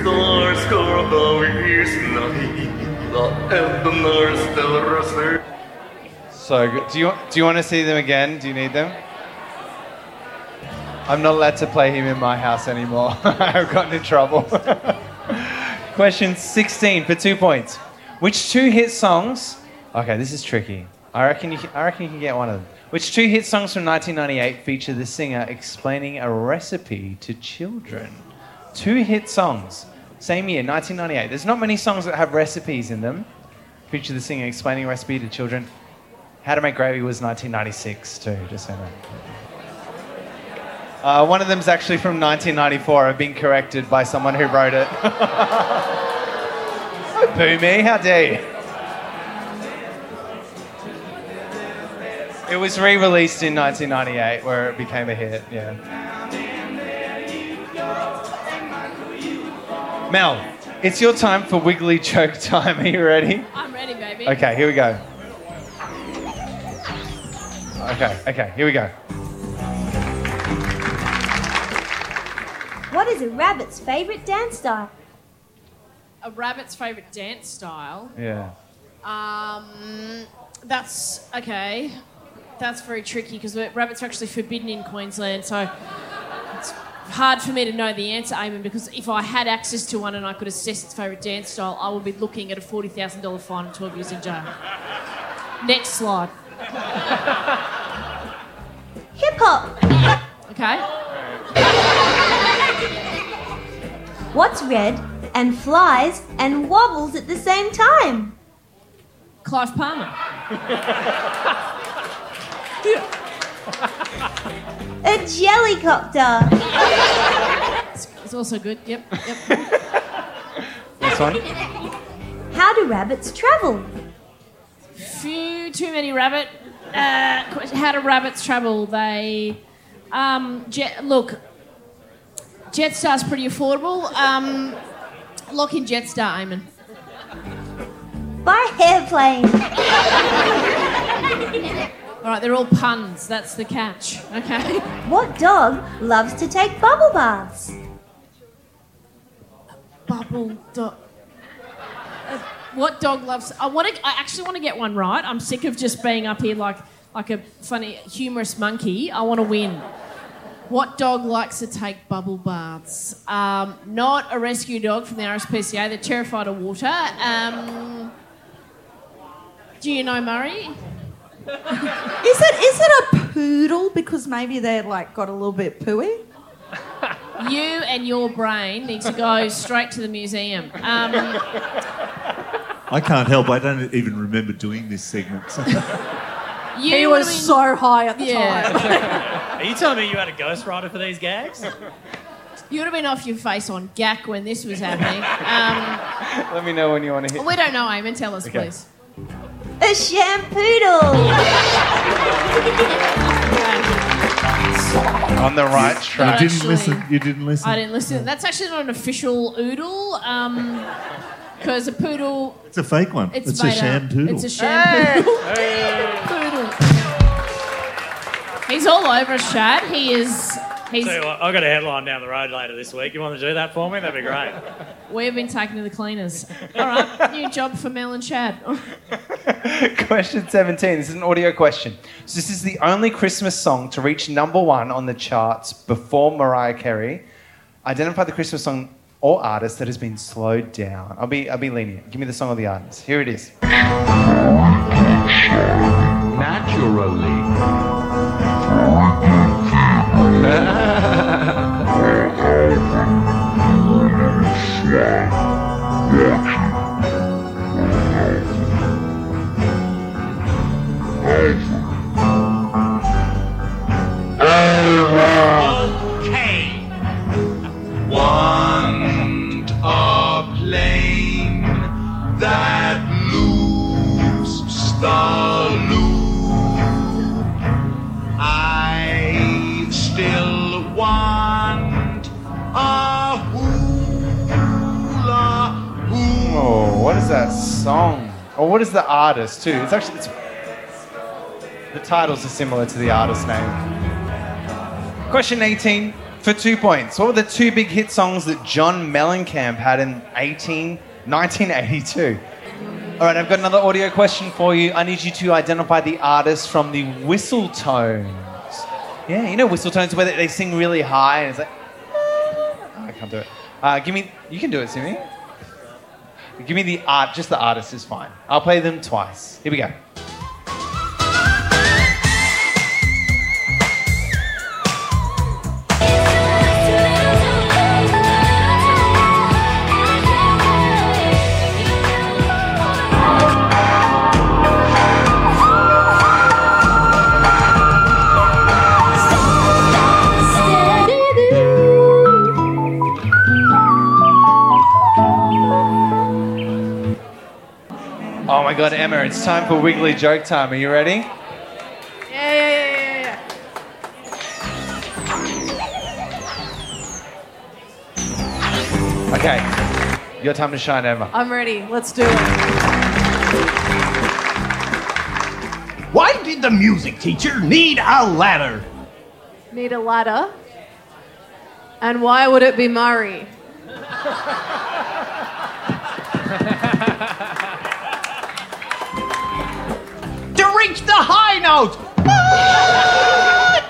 stars carve out his night, the evener still rests. So good. Do you, do you want to see them again? Do you need them? I'm not allowed to play him in my house anymore. I've gotten in trouble. Question 16 for two points. Which two hit songs? Okay, this is tricky. I reckon you I reckon you can get one of them. Which two hit songs from 1998 feature the singer explaining a recipe to children? Two hit songs, same year, 1998. There's not many songs that have recipes in them. Feature the singer explaining a recipe to children. How to Make Gravy was 1996 too, just so you know. Uh, one of them's actually from 1994. I've been corrected by someone who wrote it. Boo me, how dare you? It was re-released in 1998 where it became a hit, yeah. Mel, it's your time for wiggly joke time. Are you ready? I'm ready, baby. Okay, here we go. Okay, okay, here we go. What is a rabbit's favorite dance style? A rabbit's favourite dance style. Yeah. Um, that's okay. That's very tricky because rabbits are actually forbidden in Queensland, so it's hard for me to know the answer, Aimon. Because if I had access to one and I could assess its favourite dance style, I would be looking at a forty thousand dollar fine and twelve years in jail. Next slide. Hip hop. Okay. What's red and flies and wobbles at the same time? Clive Palmer. A jellycopter. It's also good. Yep. Yep. This one. How do rabbits travel? Few too many rabbit. Uh, how do rabbits travel? They um, jet, look. Jetstar's pretty affordable. Um, lock in Jetstar, Aimon. By airplane. All right, they're all puns. That's the catch. Okay. What dog loves to take bubble baths? Bubble dog. What dog loves? I want to. I actually want to get one right. I'm sick of just being up here like like a funny, humorous monkey. I want to win. What dog likes to take bubble baths? Um, not a rescue dog from the RSPCA. They're terrified of water. Um, do you know Murray? Is it is it a poodle? Because maybe they're like got a little bit pooey. You and your brain need to go straight to the museum. Um, I can't help. I don't even remember doing this segment. you he would've was so high at the Yeah. time. Are you telling me you had a ghostwriter for these gags? You would have been off your face on gack when this was happening. Um, Let me know when you want to hit. we don't know, Aimon. Tell us, Okay. please. A shampoodle. On the right track. you track. didn't Actually- listen. You didn't listen. I didn't listen. That's actually not an official oodle, because a poodle. It's a fake one. It's, It's, a made up. sham poodle. It's a sham poodle. He's all over us, Shad. He is. He's. Tell you what, I've got a headline down the road later this week. You want to do that for me? That'd be great. We've been taken to the cleaners. All right, new job for Mel and Shad. Question 17. This is an audio question. So, this is the only Christmas song to reach number one on the charts before Mariah Carey. Identify the Christmas song or artist that has been slowed down. I'll be, I'll be lenient. Give me the song of the artist. Here it is. Okay. that song? Or what is the artist, too? It's actually. It's, the titles are similar to the artist name. Question 18 for two points. What were the two big hit songs that John Mellencamp had in 18, 1982? All right, I've got another audio question for you. I need you to identify the artist from the whistle tones. Yeah, you know whistle tones where they, sing really high and it's like. Oh, I can't do it. Uh, give me. You can do it, Simi. Give me the art. Just the artist is fine. I'll play them twice. Here we go. God, Emma, it's time for Wiggly Joke Time. Are you ready? Yeah, yeah, yeah, yeah, yeah. Okay. Your time to shine, Emma. I'm ready. Let's do it. Why did the music teacher need a ladder? Need a ladder. And why would it be Murray? To reach the high note!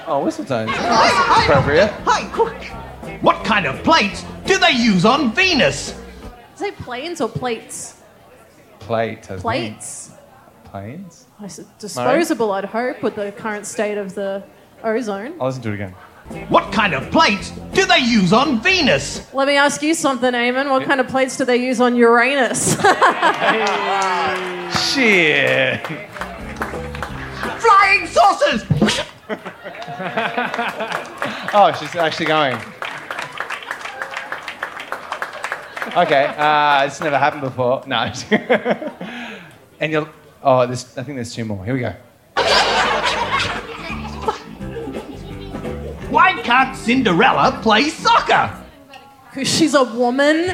Oh, whistle tones. Hi, Appropriate. Hi, quick. What kind of plates do they use on Venus? Is it planes or plates? Plate. has Plates. me. Planes? I said disposable, I'd hope, with the current state of the ozone. I'll listen to it again. What kind of plates do they use on Venus? Let me ask you something, Aimon. What kind of plates do they use on Uranus? Shit. Flying saucers! Oh, she's actually going. Okay, uh, this never happened before. No. and you'll. Oh, this, I think there's two more. Here we go. Why can't Cinderella play soccer? Because she's a woman.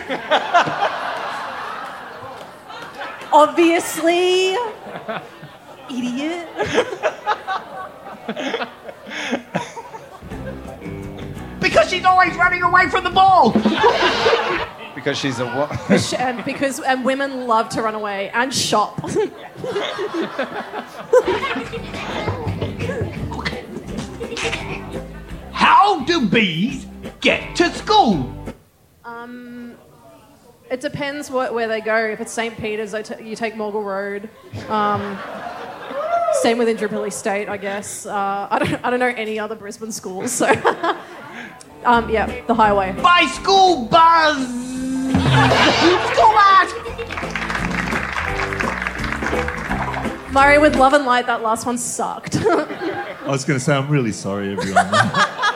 Obviously. Idiot. Because she's always running away from the ball! Because she's a what? and because and women love to run away and shop. How do bees get to school? um, it depends what, where they go. If it's St. Peter's, I t- you take Moggill Road. Um, same with Indooroopilly State, I guess. Uh, I don't I don't know any other Brisbane schools, so um, yeah, the highway. By school bus! school bus! Murray with Love and Light, that last one sucked. I was going to say, I'm really sorry, everyone.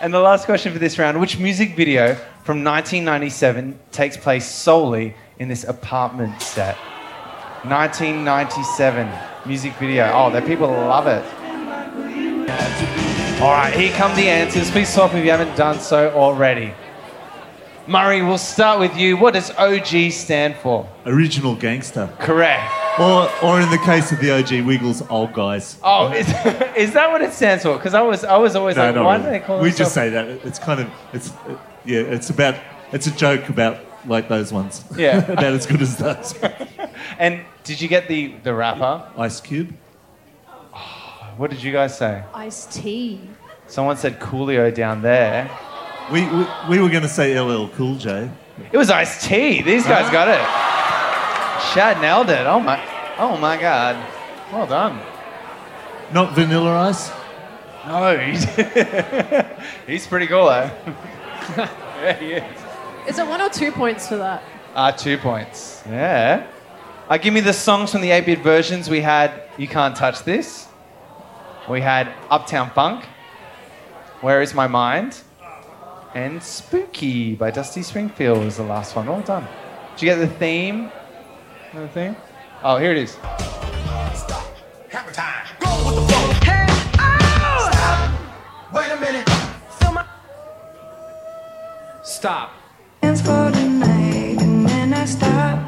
And the last question for this round which music video from 1997 takes place solely in this apartment set? 1997 music video. Oh, the people love it. All right, here come the answers. Please stop if you haven't done so already. Murray, we'll start with you. What does OG stand for? Original gangster. Correct. Or, or in the case of the OG Wiggles, old guys. Oh, is, is that what it stands for? Because I was, I was always No, like, why really. do they call We themselves- just say that. It's kind of, it's, uh, yeah, it's about, it's a joke about like those ones. Yeah. about as good as those. And did you get the, the rapper? Ice Cube. What did you guys say? Ice-T. Someone said Coolio down there. We, we, we were going to say LL Cool J. It was Ice-T. These guys got it. Shad nailed it. Oh my, oh my god. Well done. Not Vanilla Ice? No, he's, he's pretty cool though. yeah, he is. Is it one or two points for that? Uh, two points. Yeah. Uh, give me the songs from the 8 bit versions. We had You Can't Touch This. We had Uptown Funk. Where Is My Mind? And Spooky by Dusty Springfield was the last one. Well done. Did you get the theme? The theme? Oh, here it is. Wait a minute. Stop. Dance for the night and then I stop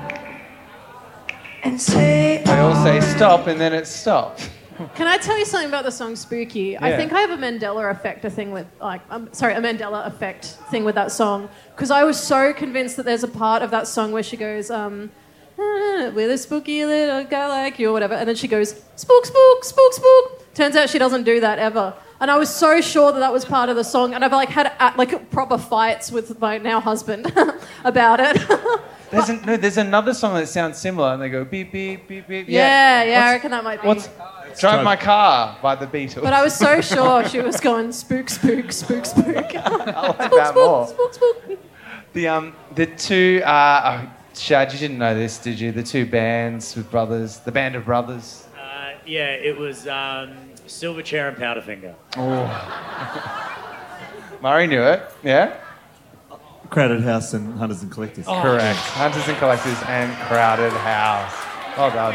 and say They all say stop and then it stopped. Can I tell you something about the song Spooky? I think I have a Mandela effect a thing with like um, sorry, a Mandela effect thing with that song because I was so convinced that there's a part of that song where she goes um "Ah, with a spooky little guy like you or whatever and then she goes spook spook spook spook. Turns out she doesn't do that ever. And I was so sure that that was part of the song and I've like had uh, like proper fights with my now husband about it. There's, an, no, there's another song that sounds similar and they go beep, beep, beep, beep. yeah, yeah, I reckon that might be. What's Drive My Car by the Beatles. But I was so sure she was going spook, spook, spook, spook. I like that more. The um the two uh oh, Shad, you didn't know this, did you? The two bands with brothers, the band of brothers. Uh, yeah, it was um, Silverchair and Powderfinger. Oh. Murray knew it, yeah? Crowded House and Hunters and Collectors. Correct. Hunters and Collectors and Crowded House. Well done.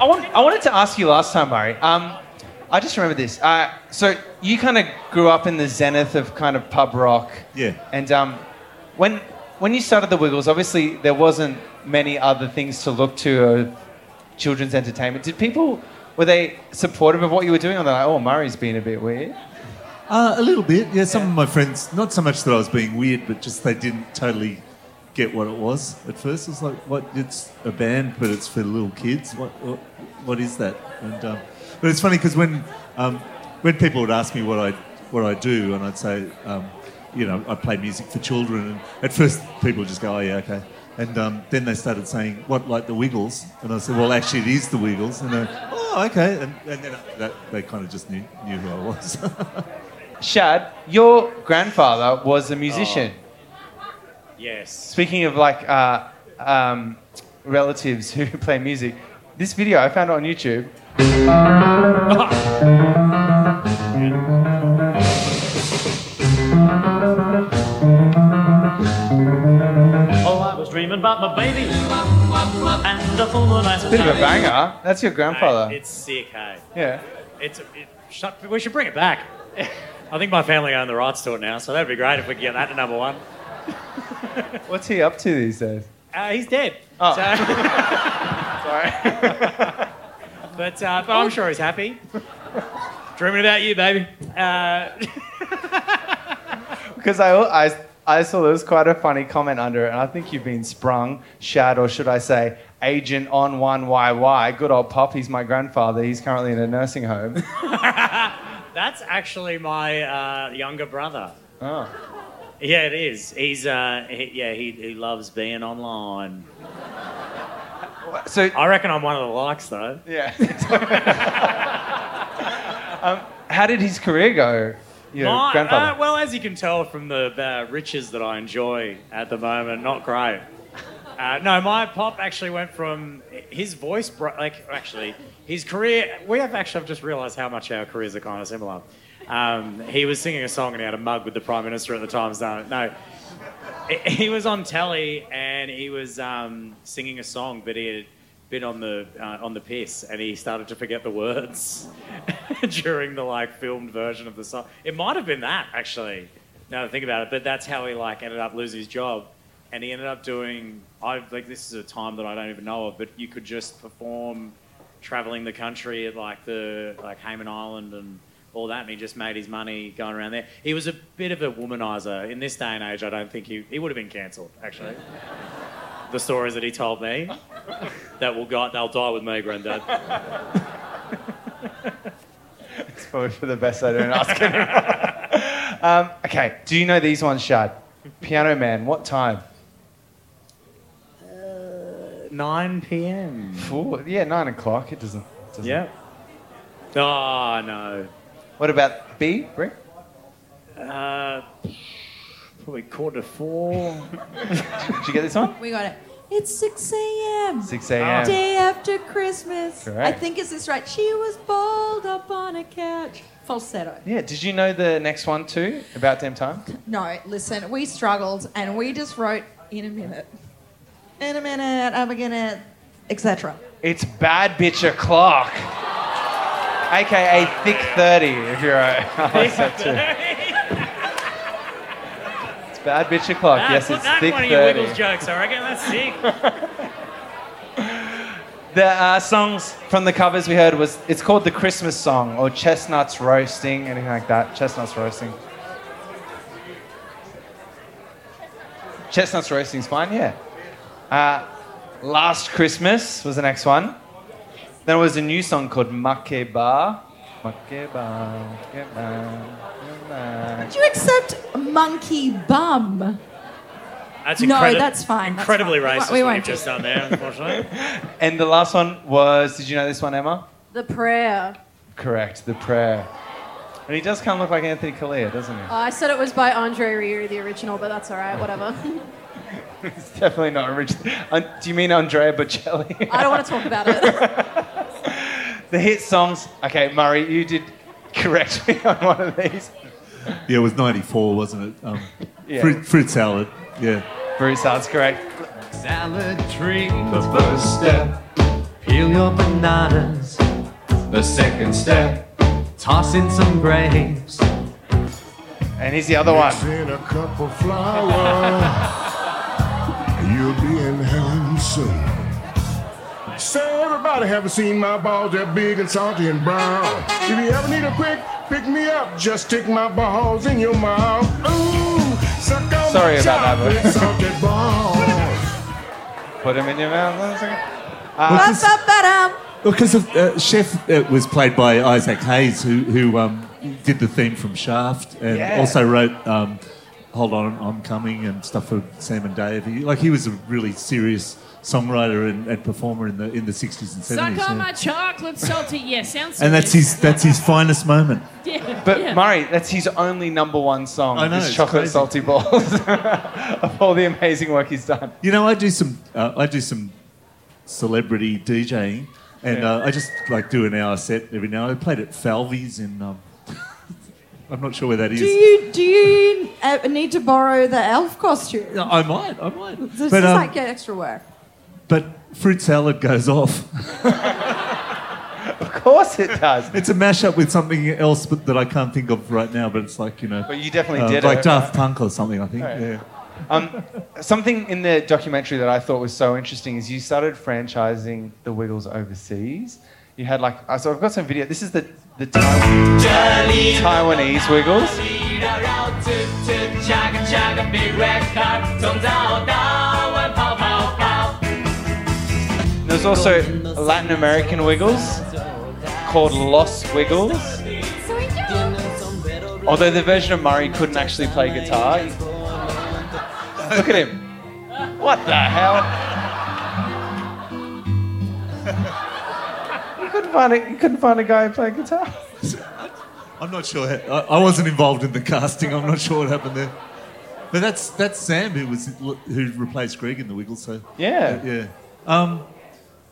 I, want, I wanted to ask you last time, Murray. Um, I just remember this. Uh, so you kind of grew up in the zenith of kind of pub rock. Yeah. And um, when when you started the Wiggles, obviously there wasn't many other things to look to of children's entertainment. Did people were they supportive of what you were doing, or they're like, "Oh, Murray's being a bit weird"? Uh, a little bit, yeah. Some of my friends, not so much that I was being weird, but just they didn't totally get what it was at first. It's like, what? It's a band, but it's for little kids. What? What, what is that? And um, but it's funny because when um, when people would ask me what I what I do, and I'd say, um, you know, I play music for children, and at first people would just go, oh yeah, okay. And um, then they started saying, what, like the Wiggles? And I said, well, actually, it is the Wiggles. And they, oh, okay. And, and then that, they kind of just knew, knew who I was. Shad, your grandfather was a musician. Yes. Speaking of like uh, um, relatives who play music, This video, I found it on YouTube. Oh, I was dreaming about my baby and moon ice Bit of a banger. That's your grandfather. It's sick, hey. Yeah. It's it, shut, we should bring it back. I think my family own the rights to it now, so that'd be great if we could get that to number one. What's he up to these days? Uh, he's dead. Oh. Sorry. but, uh, but I'm sure he's happy. Dreaming about you, baby. Uh, Because I, I, I saw there was quite a funny comment under it, and I think you've been sprung, Shad, or should I say, agent on one YY. Good old Pop, he's my grandfather. He's currently in a nursing home. That's actually my uh, younger brother. Oh. Yeah, it is. He's uh, he, yeah, he, he loves being online. So I reckon I'm one of the likes though. Yeah. um, how did his career go? Your My- grandfather. uh, well, as you can tell from the uh, riches that I enjoy at the moment, not great. Uh, no, my pop actually went from his voice, bro- like actually his career. We have actually I've just realised how much our careers are kind of similar. Um, he was singing a song and he had a mug with the prime minister at the time. So no, he- was on telly and he was um, singing a song, but he had been on the uh, on the piss and he started to forget the words during the like filmed version of the song. It might have been that actually. Now that I think about it, but that's how he like ended up losing his job, and he ended up doing. I like this is a time that I don't even know of, but you could just perform traveling the country at like the like Hayman Island and all that, and he just made his money going around there. He was a bit of a womanizer in this day and age. I don't think he he would have been cancelled actually. the stories that he told me that will go, they'll die with me, granddad. It's probably for the best I don't ask anymore. um, okay, do you know these ones, Shad? Piano Man, what time? 9 p.m. Ooh, yeah, 9 o'clock. It doesn't. doesn't Yeah. Oh no. What about B, Rick? Uh, probably quarter to four. Did you get this one? We got it. It's 6 a.m. 6 a.m.. Day after Christmas. Correct. I think is this right? She was balled up on a couch. Falsetto. Yeah, did you know the next one too? About damn time? No, listen, we struggled and we just wrote in a minute. In a minute, I'm gonna, etc. It's Bad Bitch O'Clock. AKA Thick 30, if you're a. I like that too. It's Bad Bitch O'Clock. Ah, yes, put it's that in Thick one of your Wiggles jokes, I reckon. That's sick. The uh, songs from the covers we heard was it's called the Christmas song or Chestnuts Roasting, anything like that. Chestnuts Roasting. Chestnuts Roasting's fine, yeah. Uh, Last Christmas was the next one. Then it was a new song called Makeba. Makeba, Makeba, Makeba. Did you accept monkey bum? That's No, incredi- that's fine, that's Incredibly fine. Racist won't- we what won't you've just done there, unfortunately. And the last one was, did you know this one, Emma? The prayer. Correct, The Prayer. And he does kind of look like Anthony Callea, doesn't he? Oh, I said it was by Andre Rieu, the original, but that's all right. Whatever. It's definitely not original. Uh, do you mean Andrea Bocelli? I don't want to talk about it. the hit songs. Okay, Murray, you did correct me on one of these. Yeah, it was 94, wasn't it? Um, Yeah. fruit, fruit salad. Yeah. Fruit salad's correct. Salad tree. The first step, peel your bananas. The second step, toss in some grapes. And here's the other one. You'll be in heaven soon. So everybody haven't seen my balls, they're big and salty and brown. If you ever need a quick pick me up, just stick my balls in your mouth. Ooh, suck on Sorry my about that, chocolate but- balls. Put them in your mouth. One second. Well, 'cause- Ba-ba-ba-dum. Because of, uh, Chef uh, was played by Isaac Hayes, who, who um, did the theme from Shaft and Yeah. also wrote um, Hold On, I'm Coming and stuff for Sam and Dave. He, like he was a really serious songwriter and, and performer in the in the 60s and 70s. Suck yeah. on my chocolate salty. Yeah, sounds. and that's his that's his finest moment. Yeah, But yeah. Murray, that's his only number one song. I know, is Chocolate crazy. Salty Balls. of all the amazing work he's done. You know, I do some uh, I do some celebrity DJing, And Yeah. uh, I just like do an hour set every now. and then. I played at Falvey's in. Um, I'm not sure where that is. Do you do you uh, need to borrow the elf costume? I might. I might. This But, is um, like yeah, extra work. But fruit salad goes off. Of course it does. It's a mashup with something else but, that I can't think of right now. But it's like you know. But you definitely uh, did like it, Daft right? Punk or something. I think. Right. Yeah. Um, something in the documentary that I thought was so interesting is you started franchising the Wiggles overseas. You had like, uh, so I've got some video. This is the the Taiwan, Taiwanese Wiggles. There's also Latin American Wiggles called Los Wiggles. Although the version of Murray couldn't actually play guitar. Look at him. What the hell? Couldn't find a, you couldn't find a guy who played guitar. I'm not sure. I, I wasn't involved in the casting. I'm not sure what happened there. But that's that's Sam who was who replaced Greg in the Wiggles. So Yeah. yeah, um,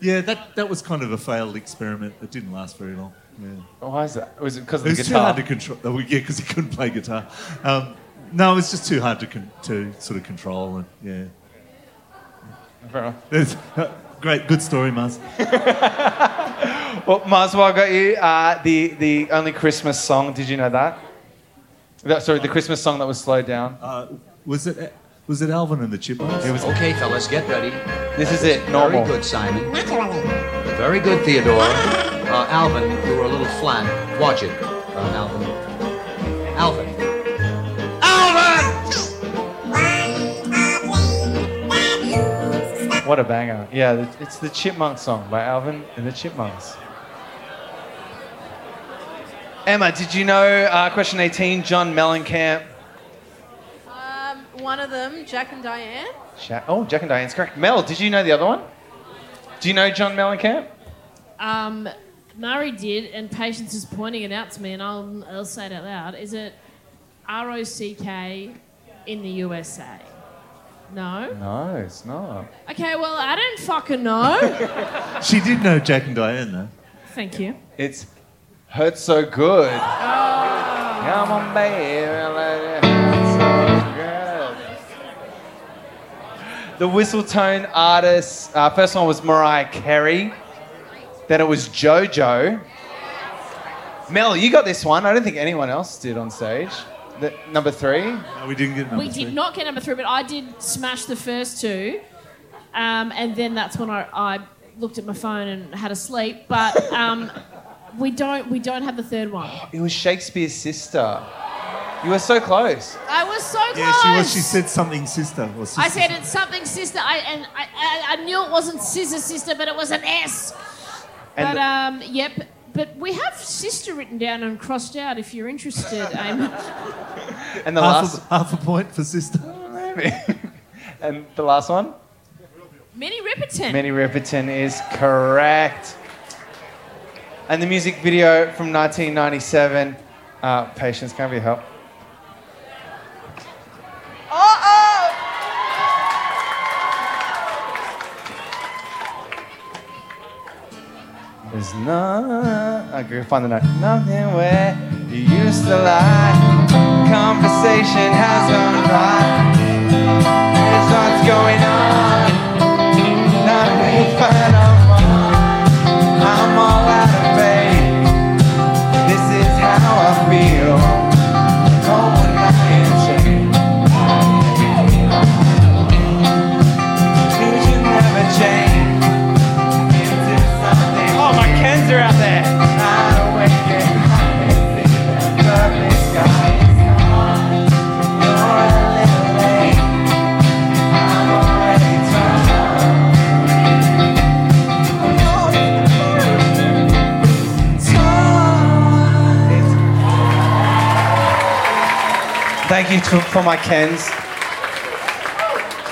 yeah. That that was kind of a failed experiment. It didn't last very long. Yeah. Why is that? Was it because of It the was too hard to control. Oh, yeah, because he couldn't play guitar. Um, no, it was just too hard to con- to sort of control and yeah. Fair enough. Great, good story, Mars. Well, Mars, while I got you, uh, the the only Christmas song. Did you know that? that? Sorry, the Christmas song that was slowed down. Uh, was it was it Alvin and the Chipmunks? It was. Okay, fellas, get ready. This is it. Normal. Very good, Simon. Very good, Theodore. Uh, Alvin, you were a little flat. Watch it, uh, Alvin. Alvin. What a banger! Yeah, it's the Chipmunk song by Alvin and the Chipmunks. Emma, did you know? Uh, question 18. John Mellencamp. Um, one of them, Jack and Diane. Sha- oh, Jack and Diane's correct. Mel, did you know the other one? Do you know John Mellencamp? Um, Murray did, and Patience is pointing it out to me, and I'll, I'll say it out loud. Is it R O C K in the USA? No? No, it's not. Okay, well, I don't fucking know. She did know Jack and Diane though. Thank you. It's Hurt So Good. Come on, baby. let it hurt so good. The whistle tone artists, uh, first one was Mariah Carey. Then it was JoJo. Mel, you got this one. I don't think anyone else did on stage. The, number three. No, we didn't get number three. we did not get number three, but I did smash the first two. Um, and then that's when I, I looked at my phone and had a sleep. But um, we don't we don't have the third one. It was Shakespeare's sister. You were so close. I was so close. Yeah, she was. She said something, sister. Or sister. I said it's something sister, I, and I, I, I knew it wasn't scissor sister, but it was an S. And but um, yep. But we have sister written down and crossed out if you're interested, Amy. And the half last, a, half a point for sister. and the last one. Minnie Riperton. Minnie Riperton is correct. And the music video from 1997, uh, Patience, can your help? There's no. I can find the note. Nothing where you used to lie. Conversation has gone by. There's what's going on. Not a fan feel. You to, for my Kens.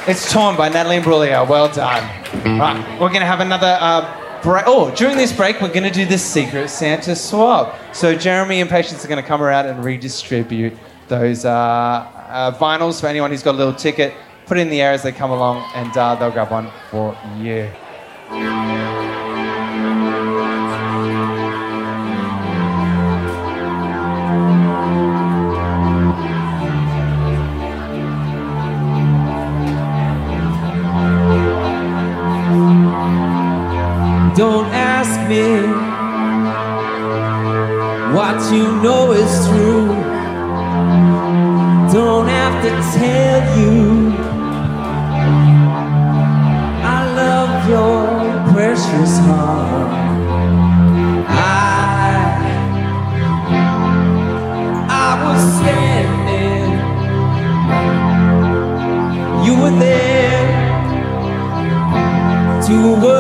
It's Torn by Natalie Imbruglia. Well done. Right, we're going to have another uh, break. Oh, during this break, we're going to do the Secret Santa swap. So Jeremy and Patience are going to come around and redistribute those uh, uh, vinyls for anyone who's got a little ticket. Put it in the air as they come along, and uh, they'll grab one for you. What you know is true. Don't have to tell you. I love your precious heart. I, I was standing. You were there. Two worlds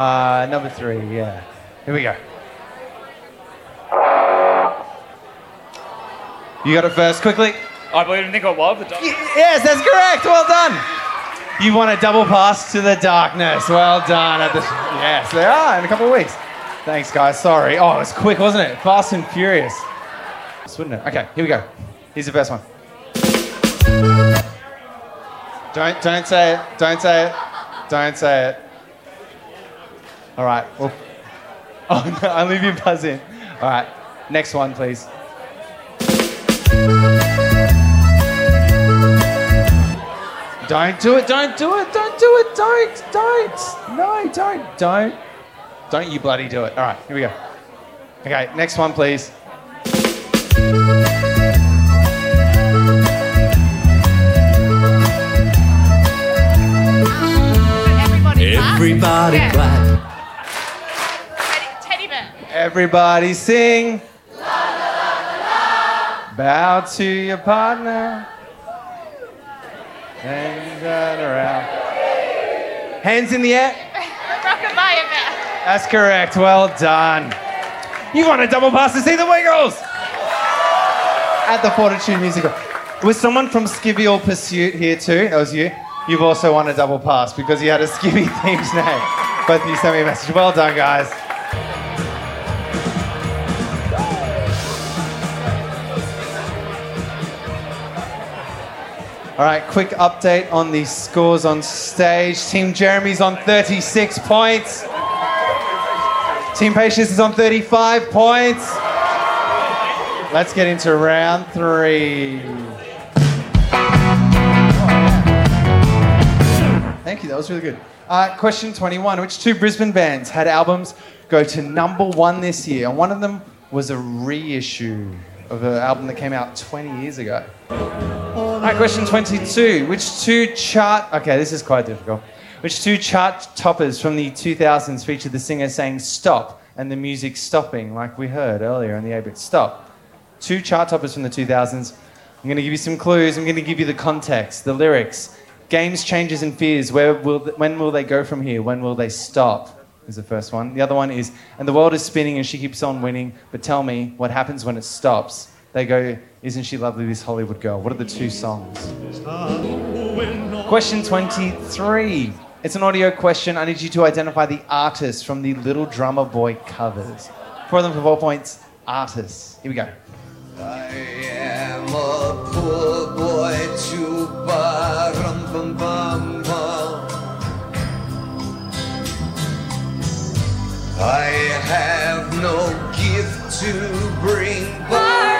Uh, number three, yeah. Here we go. You got it first, quickly. I believe in Nickel Wild, the. Yes, that's correct. Well done. You won a double pass to the darkness. Well done. At the, yes, they are in a couple of weeks. Thanks, guys. Sorry. Oh, it was quick, wasn't it? Fast and furious. Wouldn't it? Okay, here we go. Here's the first one. Don't don't say it. Don't say it. Don't say it. All right. Well. Oh no! I'll leave you buzz in. All right. Next one, please. Don't do it. Don't do it. Don't do it. Don't. Don't. No. Don't. Don't. Don't you bloody do it. All right. Here we go. Okay. Next one, please. Everybody Yeah. clap. Everybody sing. Bow to your partner. And around. Hands in the air. That's correct. Well done. You won a double pass to see the Wiggles at the Fortitude Musical. Was someone from Skivial Pursuit here too? That was you. you've also won a double pass because you had a Skibby theme's name. Both of you sent me a message. Well done, guys. All right, quick update on the scores on stage. Team Jeremy's on 36 points. Team Patience is on 35 points. Let's get into round three. Thank you, that was really good. Uh, question 21 Which two Brisbane bands had albums go to number one this year? And one of them was a reissue of an album that came out 20 years ago. All right, question 22. Which two chart. Okay, this is quite difficult. Which two chart toppers from the 2000s featured the singer saying stop and the music stopping, like we heard earlier in the A bit? Stop. Two chart toppers from the 2000s. I'm going to give you some clues. I'm going to give you the context, the lyrics. Games, changes, and fears. Where will, when will they go from here? When will they stop? Is the first one. The other one is, and the world is spinning and she keeps on winning, but tell me what happens when it stops. They go, Isn't she lovely, this Hollywood girl? What are the two songs? Question 23. It's an audio question. I need you to identify the artist from the Little Drummer Boy covers. Four of them for four points. Artists. Here we go. I am a poor boy to rum bum bum bum. I have no gift to bring. To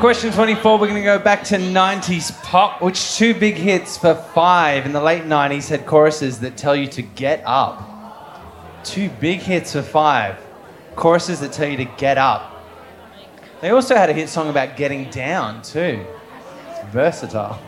Question 24, we're going to go back to 90s pop. Which two big hits for five in the late 90s had choruses that tell you to get up? Two big hits for five. Choruses that tell you to get up. They also had a hit song about getting down, too. It's versatile.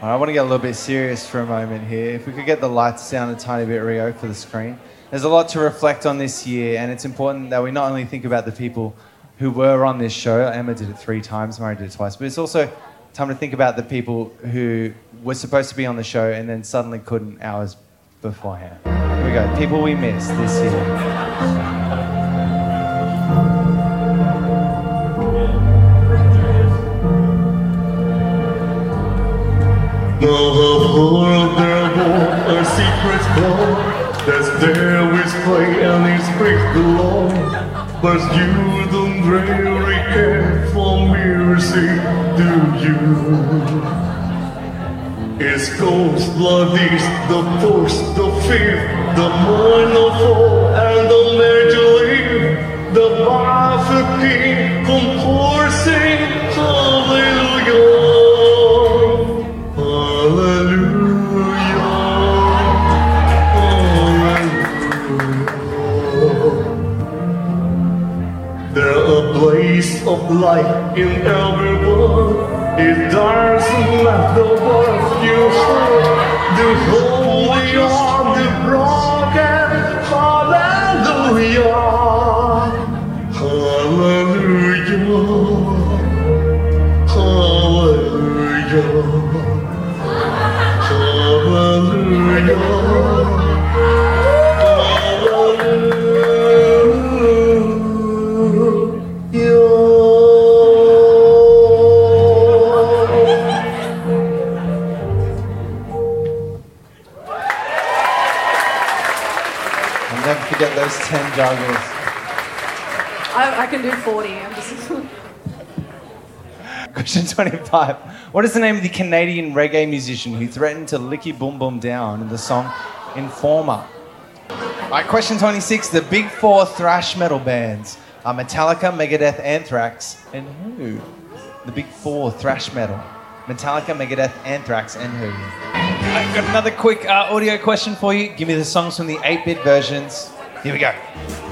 I want to get a little bit serious for a moment here. If we could get the lights down a tiny bit, Rio, for the screen. There's a lot to reflect on this year, and it's important that we not only think about the people who were on this show. Emma did it three times, Murray did it twice, but it's also time to think about the people who were supposed to be on the show and then suddenly couldn't hours beforehand. Here we go. People we missed this year. Now the world there won't a secret club That's there play and But you don't really care for mercy, do you? It's ghosts like this, the fourth, the fifth, the of all and the major league The Bible king composing of light in everyone. It doesn't matter what you heard. The those 10 juggles. I, I can do 40. I'm just. Question 25. What is the name of the Canadian reggae musician who threatened to lick your boom boom down in the song Informer? All right, question 26. The big four thrash metal bands Uh, Metallica, Megadeth, Anthrax, and who? The big four thrash metal. Metallica, Megadeth, Anthrax, and who? I've got another quick uh, audio question for you. Give me the songs from the 8 bit versions. Here we go.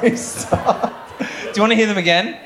Pepperoni Star. Do you want to hear them again?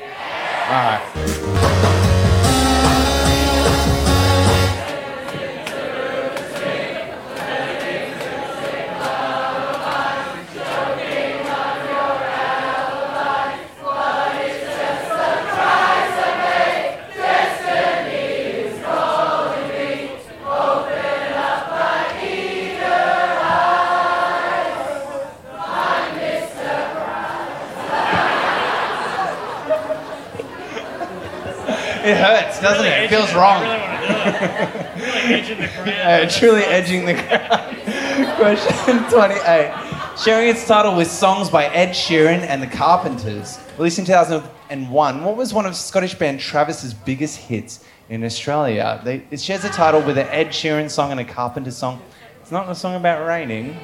Uh, truly edging the crowd. Question 28. Sharing its title with songs by Ed Sheeran and the Carpenters. Released in 2001, what was one of Scottish band Travis's biggest hits in Australia? They, it shares the title with an Ed Sheeran song and a Carpenters song. It's not a song about raining.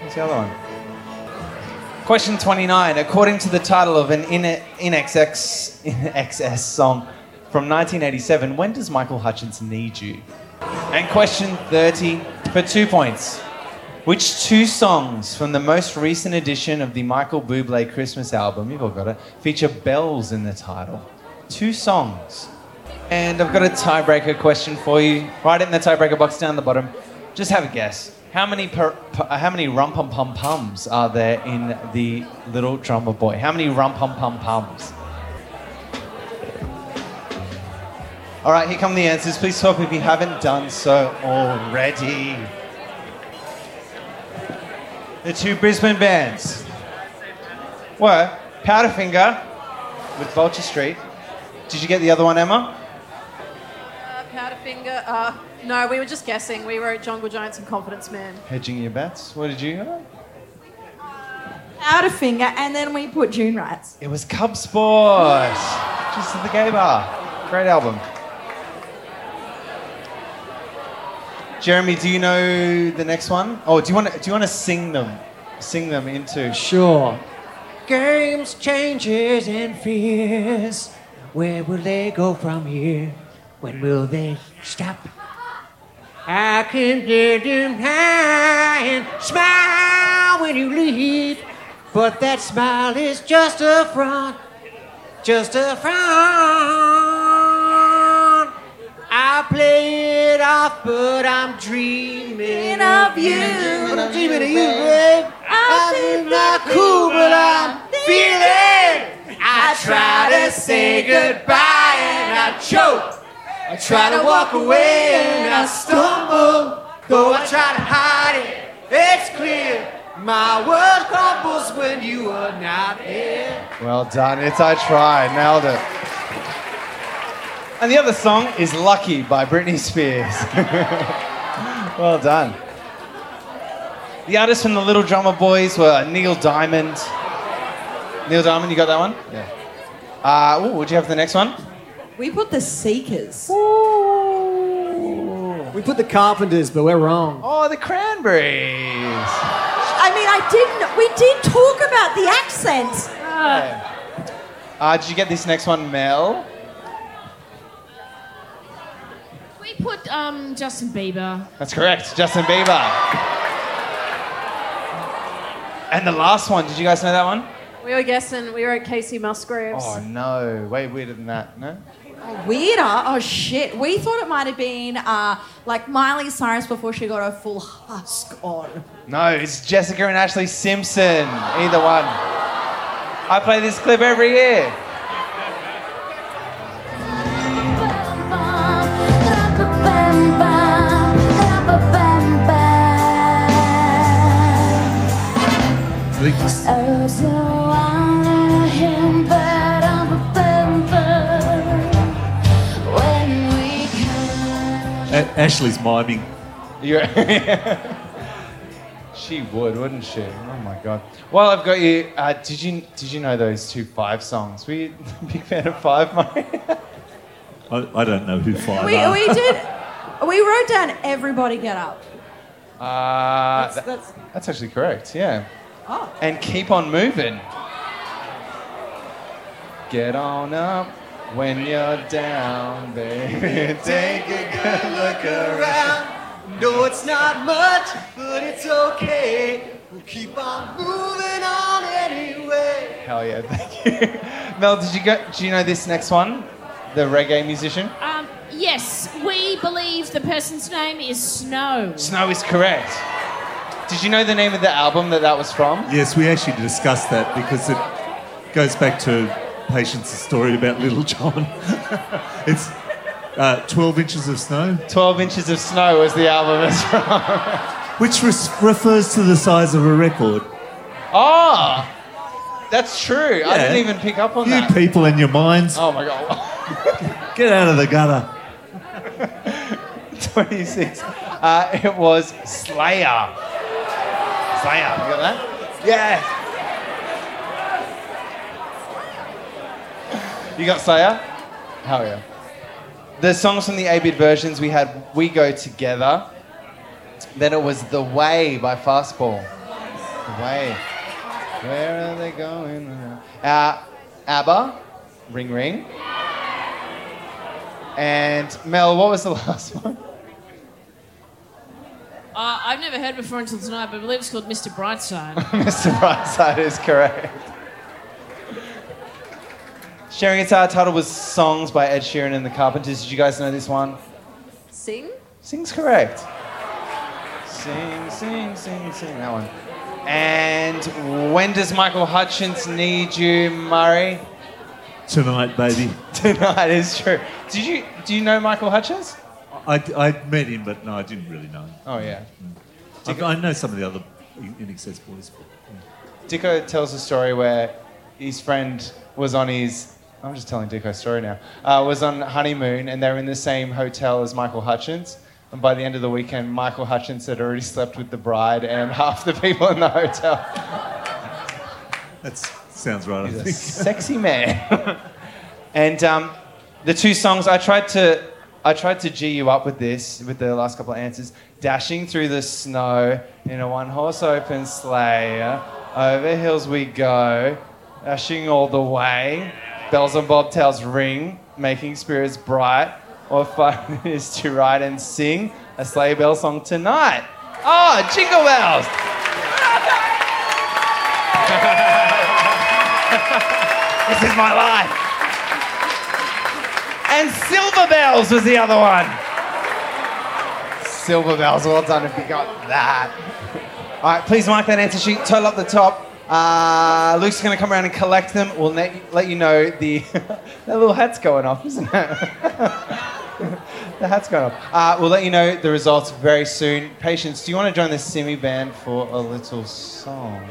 What's the other one? Question 29. According to the title of an in, in, INXS song from 1987, when does Michael Hutchence need you? And question 30 for two points. Which two songs from the most recent edition of the Michael Bublé Christmas album, you've all got it, feature bells in the title? Two songs. And I've got a tiebreaker question for you. It in the tiebreaker box down the bottom. Just have a guess. How many per, per, uh, how many rum pum pum pums are there in the Little Drummer Boy? How many rum pum pum pums? All right, here come the answers. Please talk if you haven't done so already. The two Brisbane bands were Powderfinger with Vulture Street. Did you get the other one, Emma? Uh, Powderfinger. Uh, no, we were just guessing. We wrote Jungle Giants and Confidence Man. Hedging your bets. What did you have? Powderfinger, and then we put Dune Rats. It was Cub Sport. Just at the gay bar. Great album. Jeremy, do you know the next one? Oh, do you want to, do you want to sing them? Sing them into. Sure. Games, changes, and fears. Where will they go from here? When will they stop? I can get them high and smile when you leave. But that smile is just a front, just a front. I play it off, but I'm dreaming of you. I'm dreaming of you, babe. I'm not cool, but I'm feeling. I try to say goodbye and I choke. I try to walk away and I stumble. Though I try to hide it, it's clear. My world crumbles when you are not here. Well done. It's I Tried. Nailed it. And the other song is Lucky by Britney Spears. well done. The artists from the Little Drummer Boys were Neil Diamond. Neil Diamond, you got that one? Yeah. Uh, ooh, would you have the next one? We put the Seekers. Ooh, We put the Carpenters, but we're wrong. Oh, the Cranberries. I mean, I didn't. We did talk about the accent. Uh, did you get this next one, Mel? We put um, Justin Bieber. That's correct, Justin Bieber. And the last one, did you guys know that one? We were guessing, we were at Kacey Musgraves. Oh no, way weirder than that. No. Weirder. Oh shit. We thought it might have been uh, like Miley Cyrus before she got her full husk on. No, it's Jessica and Ashlee Simpson. Either one. I play this clip every year. A- Ashlee's miming. You're she would, wouldn't she? Oh my god. Well, I've got you. Uh, did you did you know those two Five songs? Were you a big fan of Five, Murray? I, I don't know who five We, are. we did. We wrote down everybody get up. Uh, That's- that- that's- that's actually correct. Yeah. Oh. And keep on moving. Get on up when you're down, baby. Take a good look around. No, it's not much, but it's okay. We'll keep on moving on anyway. Hell yeah, thank you. Mel, did you go? Do you know this next one? The reggae musician. Um, yes, we believe the person's name is Snow. Snow is correct. Did you know the name of the album that that was from? Yes, we actually discussed that because it goes back to Patience's story about Little John. it's uh, 12 Inches of Snow. 12 Inches of Snow was the album it's from. Which res- refers to the size of a record. Ah, that's true. I didn't even pick up on You that. You people and your minds, Oh my god. get out of the gutter. 26. Uh, it was Slayer. Slayer. You got that? Yeah. You got Slayer? Hell yeah. The songs from the 8 bit versions we had We Go Together. Then it was The Way by Fastball. The Way. Where are they going? Uh, ABBA, Ring Ring. And Mel, what was the last one? Uh, I've never heard before until tonight, but I believe it's called Mr. Brightside. Mr. Brightside is correct. Sharing guitar title was Songs by Ed Sheeran and the Carpenters. Did you guys know this one? Sing? Sing's correct. Sing, sing, sing, sing. That one. And when does Michael Hutchence need you, Murray? Tonight, baby. Tonight is true. Did you do you know Michael Hutchence? I, I met him, but no, I didn't really know him. Oh yeah. I, I know some of the other INXS boys. But, Dicko tells a story where his friend was on his. I'm just telling Dicko's story now. Uh, was on honeymoon and they were in the same hotel as Michael Hutchence. And by the end of the weekend, Michael Hutchence had already slept with the bride and half the people in the hotel. that sounds right, I He's a think. sexy man. and um, the two songs I tried to I tried to g you up with this with the last couple of answers. Dashing through the snow in a one horse open sleigh, over hills we go, dashing all the way. Bells and bobtails ring, making spirits bright. What fun it is to ride and sing a sleigh bell song tonight. Oh, jingle bells! this is my life. And Silver Bells was the other one. Silver Bells, well done if you got that. All right, please mark that answer sheet, total up the top. Uh, Luke's going to come around and collect them. We'll let, let you know the. that little hat's going off, isn't it? the hat's going off. Uh, we'll let you know the results very soon. Patience, do you want to join the Simi band for a little song?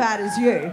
bad as you.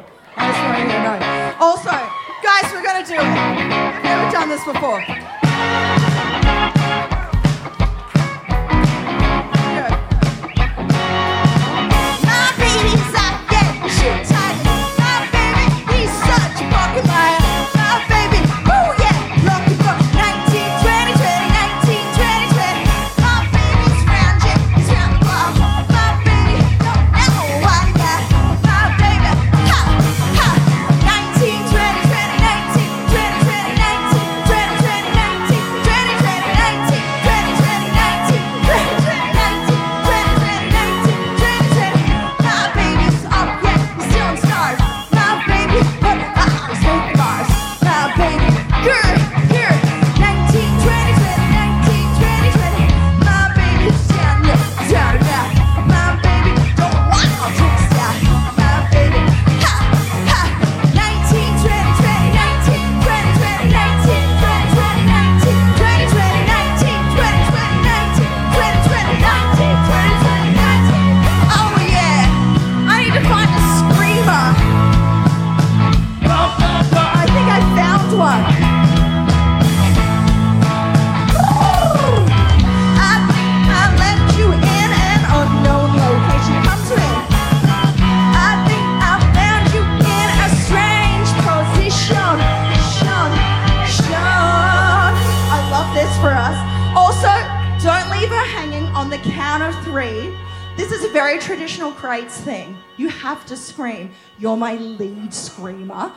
rights thing. You have to scream. You're my lead screamer.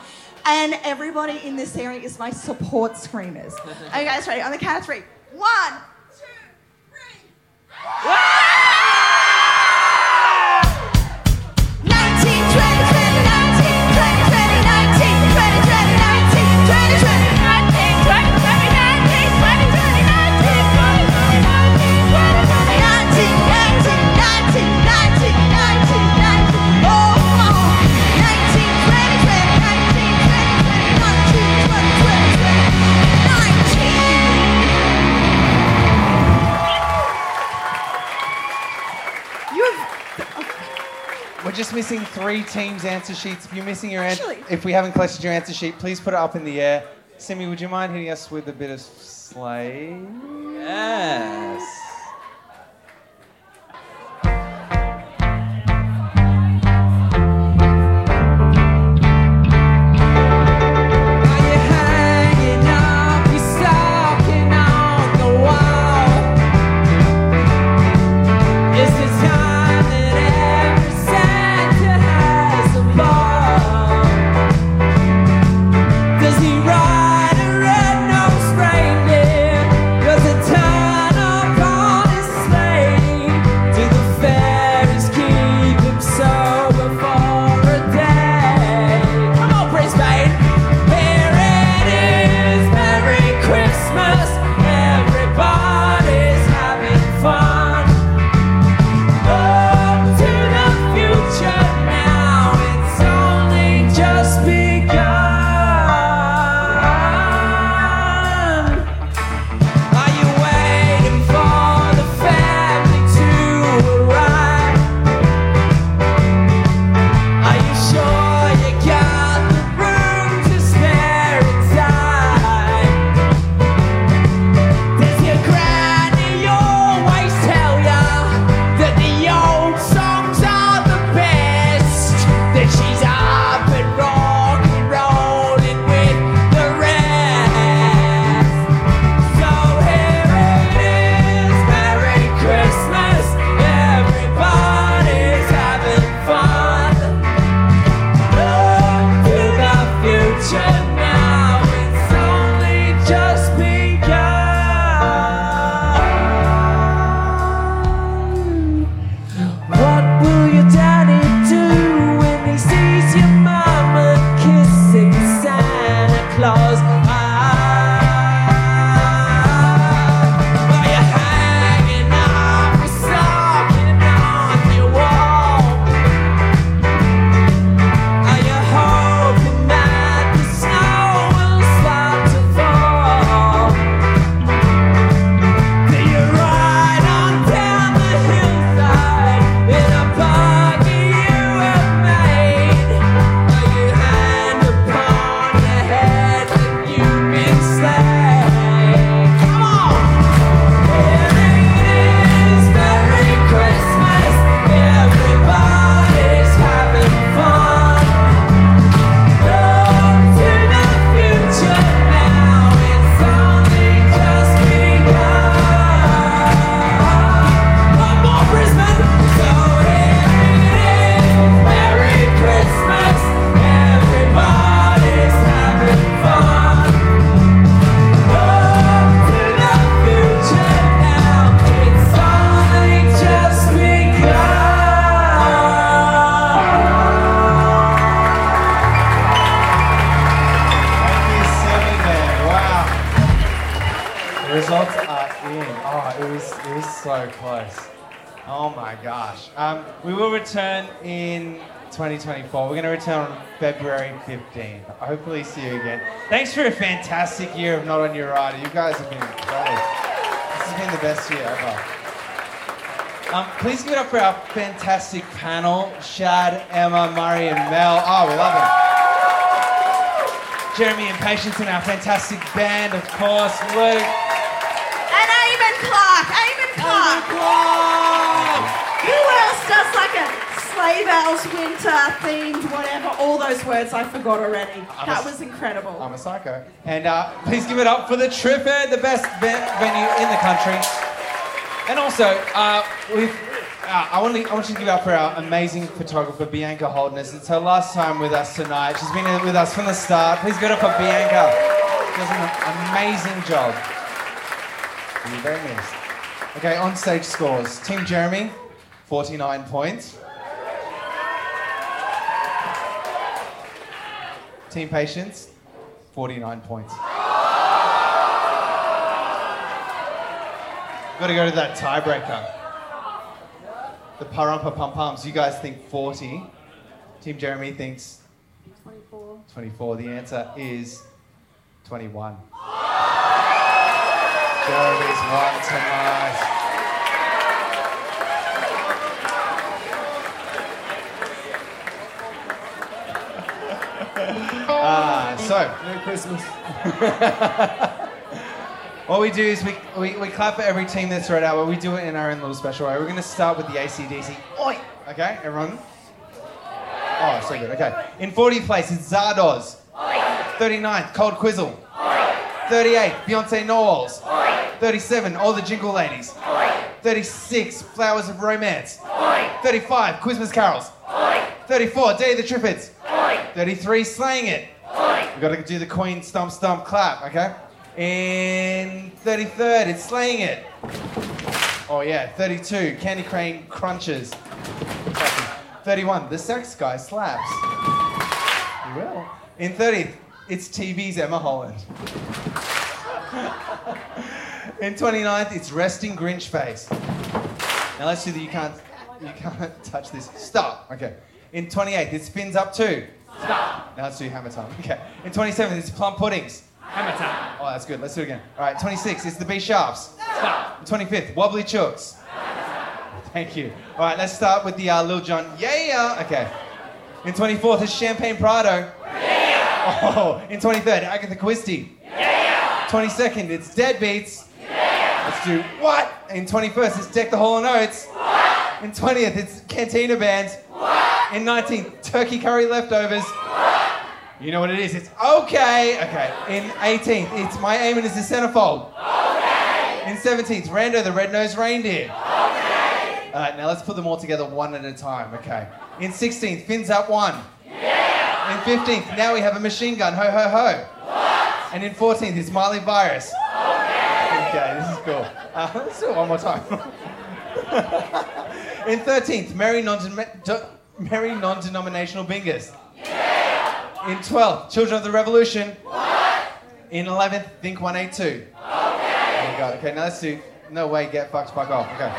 And everybody in this area is my support screamers. Are you guys ready? On the count of three. One, two, three. just missing three teams' answer sheets. If you're missing your answer, if we haven't collected your answer sheet, please put it up in the air. Simi, would you mind hitting us with a bit of sleigh? Yes. Fantastic year of Not On Your Rider. You guys have been incredible. This has been the best year ever. Um, please give it up for our fantastic panel Shad, Emma, Murray, and Mel. Oh, we love them. Jeremy and Patience and our fantastic band, of course. Luke. And Aimon Clark. Aimon Clark. Sleigh bells winter themed whatever? All those words I forgot already. I'm that a- was incredible. I'm a psycho. And uh, please give it up for the Triffid, the best ve- venue in the country. And also, uh, we've, uh, I, want to, I want you to give it up for our amazing photographer, Bianca Holdness. It's her last time with us tonight. She's been with us from the start. Please give it up for Bianca. She does an amazing job. You're very missed. Okay, on stage scores. Team Jeremy, 49 points. Team Patience, 49 points. Got to go to that tiebreaker. The parumpa pum pums. You guys think 40. Team Jeremy thinks 24. 24. The answer is 21. Jeremy's won tonight. Ah, so. Merry Christmas. What we do is we, we, we clap for every team that's right out, but we do it in our own little special way. We're going to start with the ACDC. Oi! Okay, everyone? Oh, so good. Okay. In 40th place, it's Zardoz. 39th, Cold Quizzle. 38, Beyonce Knowles. 37, All the Jingle Ladies. 36, Flowers of Romance. 35, Christmas Carols. 34, Day of the Triffids. 33, Slaying It. We've got to do the Queen Stump Stump clap, okay? In 33rd, it's Slaying It. Oh yeah, 32, Candy Crane Crunches. 31, The Sex Guy Slaps. You will. In 30th, it's TV's Emma Holland. In 29th, it's Resting Grinch Face. Now let's do the you can't you can't touch this. Stop. Okay. In 28th, it's Spins Up 2. Stop. Now let's do Hammer Time. Okay. In 27th, it's Plum Puddings. Hammer Time. Oh, that's good. Let's do it again. All right. 26th, it's the B Sharps. Stop. In 25th, Wobbly Chooks. Thank you. All right, let's start with the uh, Lil Jon. Yeah. Okay. In 24th, it's Champagne Prado. Yeah. Oh, in 23rd, Agatha Christie. Yeah. 22nd, it's Deadbeats. Let's do what? In 21st, it's Deck the Hall of Notes. What? In 20th, it's Cantina Band. What? In 19th, Turkey Curry Leftovers. What? You know what it is? It's okay. Okay. In 18th, it's My Aiming is the Centerfold. Okay. In 17th, Rando the Red-Nosed Reindeer. Okay. All right, now let's put them all together one at a time. Okay. In 16th, Fins Up One. Yeah. In 15th, now we have a machine gun. Ho ho ho. What? And in 14th, it's Miley Virus. Okay. Okay, this is cool. Uh, let's do it one more time. in 13th, Merry non Merry non-denominational bingers. In 12th, Children of the Revolution. What? In 11th, Think 182. Okay. Oh my god. Okay, now let's do No Way, Get Fucked, Fuck Off. Okay.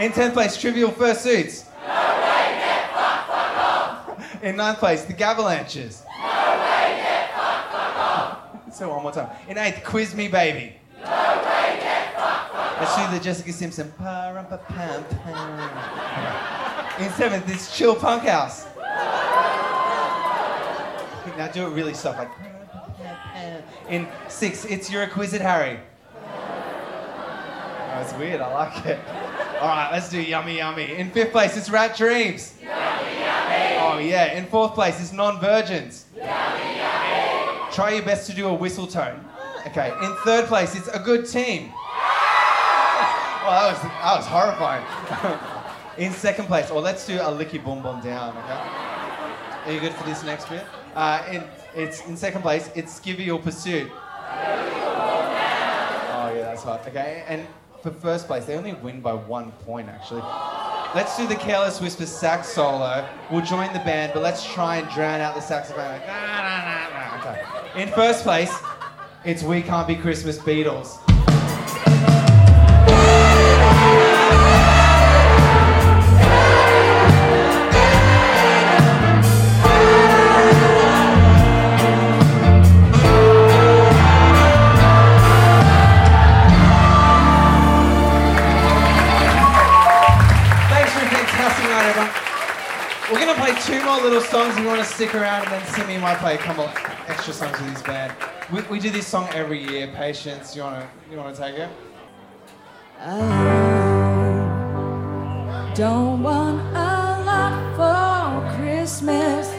In 10th place, Trivial Fursuits. No way, get fucked, fuck off. In 9th place, The Gavalanches. No way, get fucked, fuck off. So one more time. In 8th, Quiz Me Baby. No Let's do the Jessica Simpson. In 7th, it's Chill Punk House. Now do it really soft, like. In six, it's You're Harry. Oh, it's weird. I like it. All right, let's do Yummy Yummy. In fifth place, it's Rat Dreams. Yummy Yummy. Oh yeah. In fourth place, it's Non-Virgins. Yummy Yummy. Try your best to do a whistle tone. Okay. In third place, it's A Good Team. That was that was horrifying. In second place, or let's do a licky boom boom down. Okay. Are you good for this next bit? Uh, in, it's in second place. It's Skivial Pursuit. Oh yeah, that's hot. Okay, and for first place, they only win by one point actually. Let's do the Careless Whisper sax solo. We'll join the band, but let's try and drown out the saxophone. Okay. In first place, it's We Can't Be Christmas Beatles. Play two more little songs. If you want to stick around, and then Simi might play a couple extra songs with his band. We, we do this song every year. Patience. You wanna you wanna take it? I Don't want a lot for Christmas.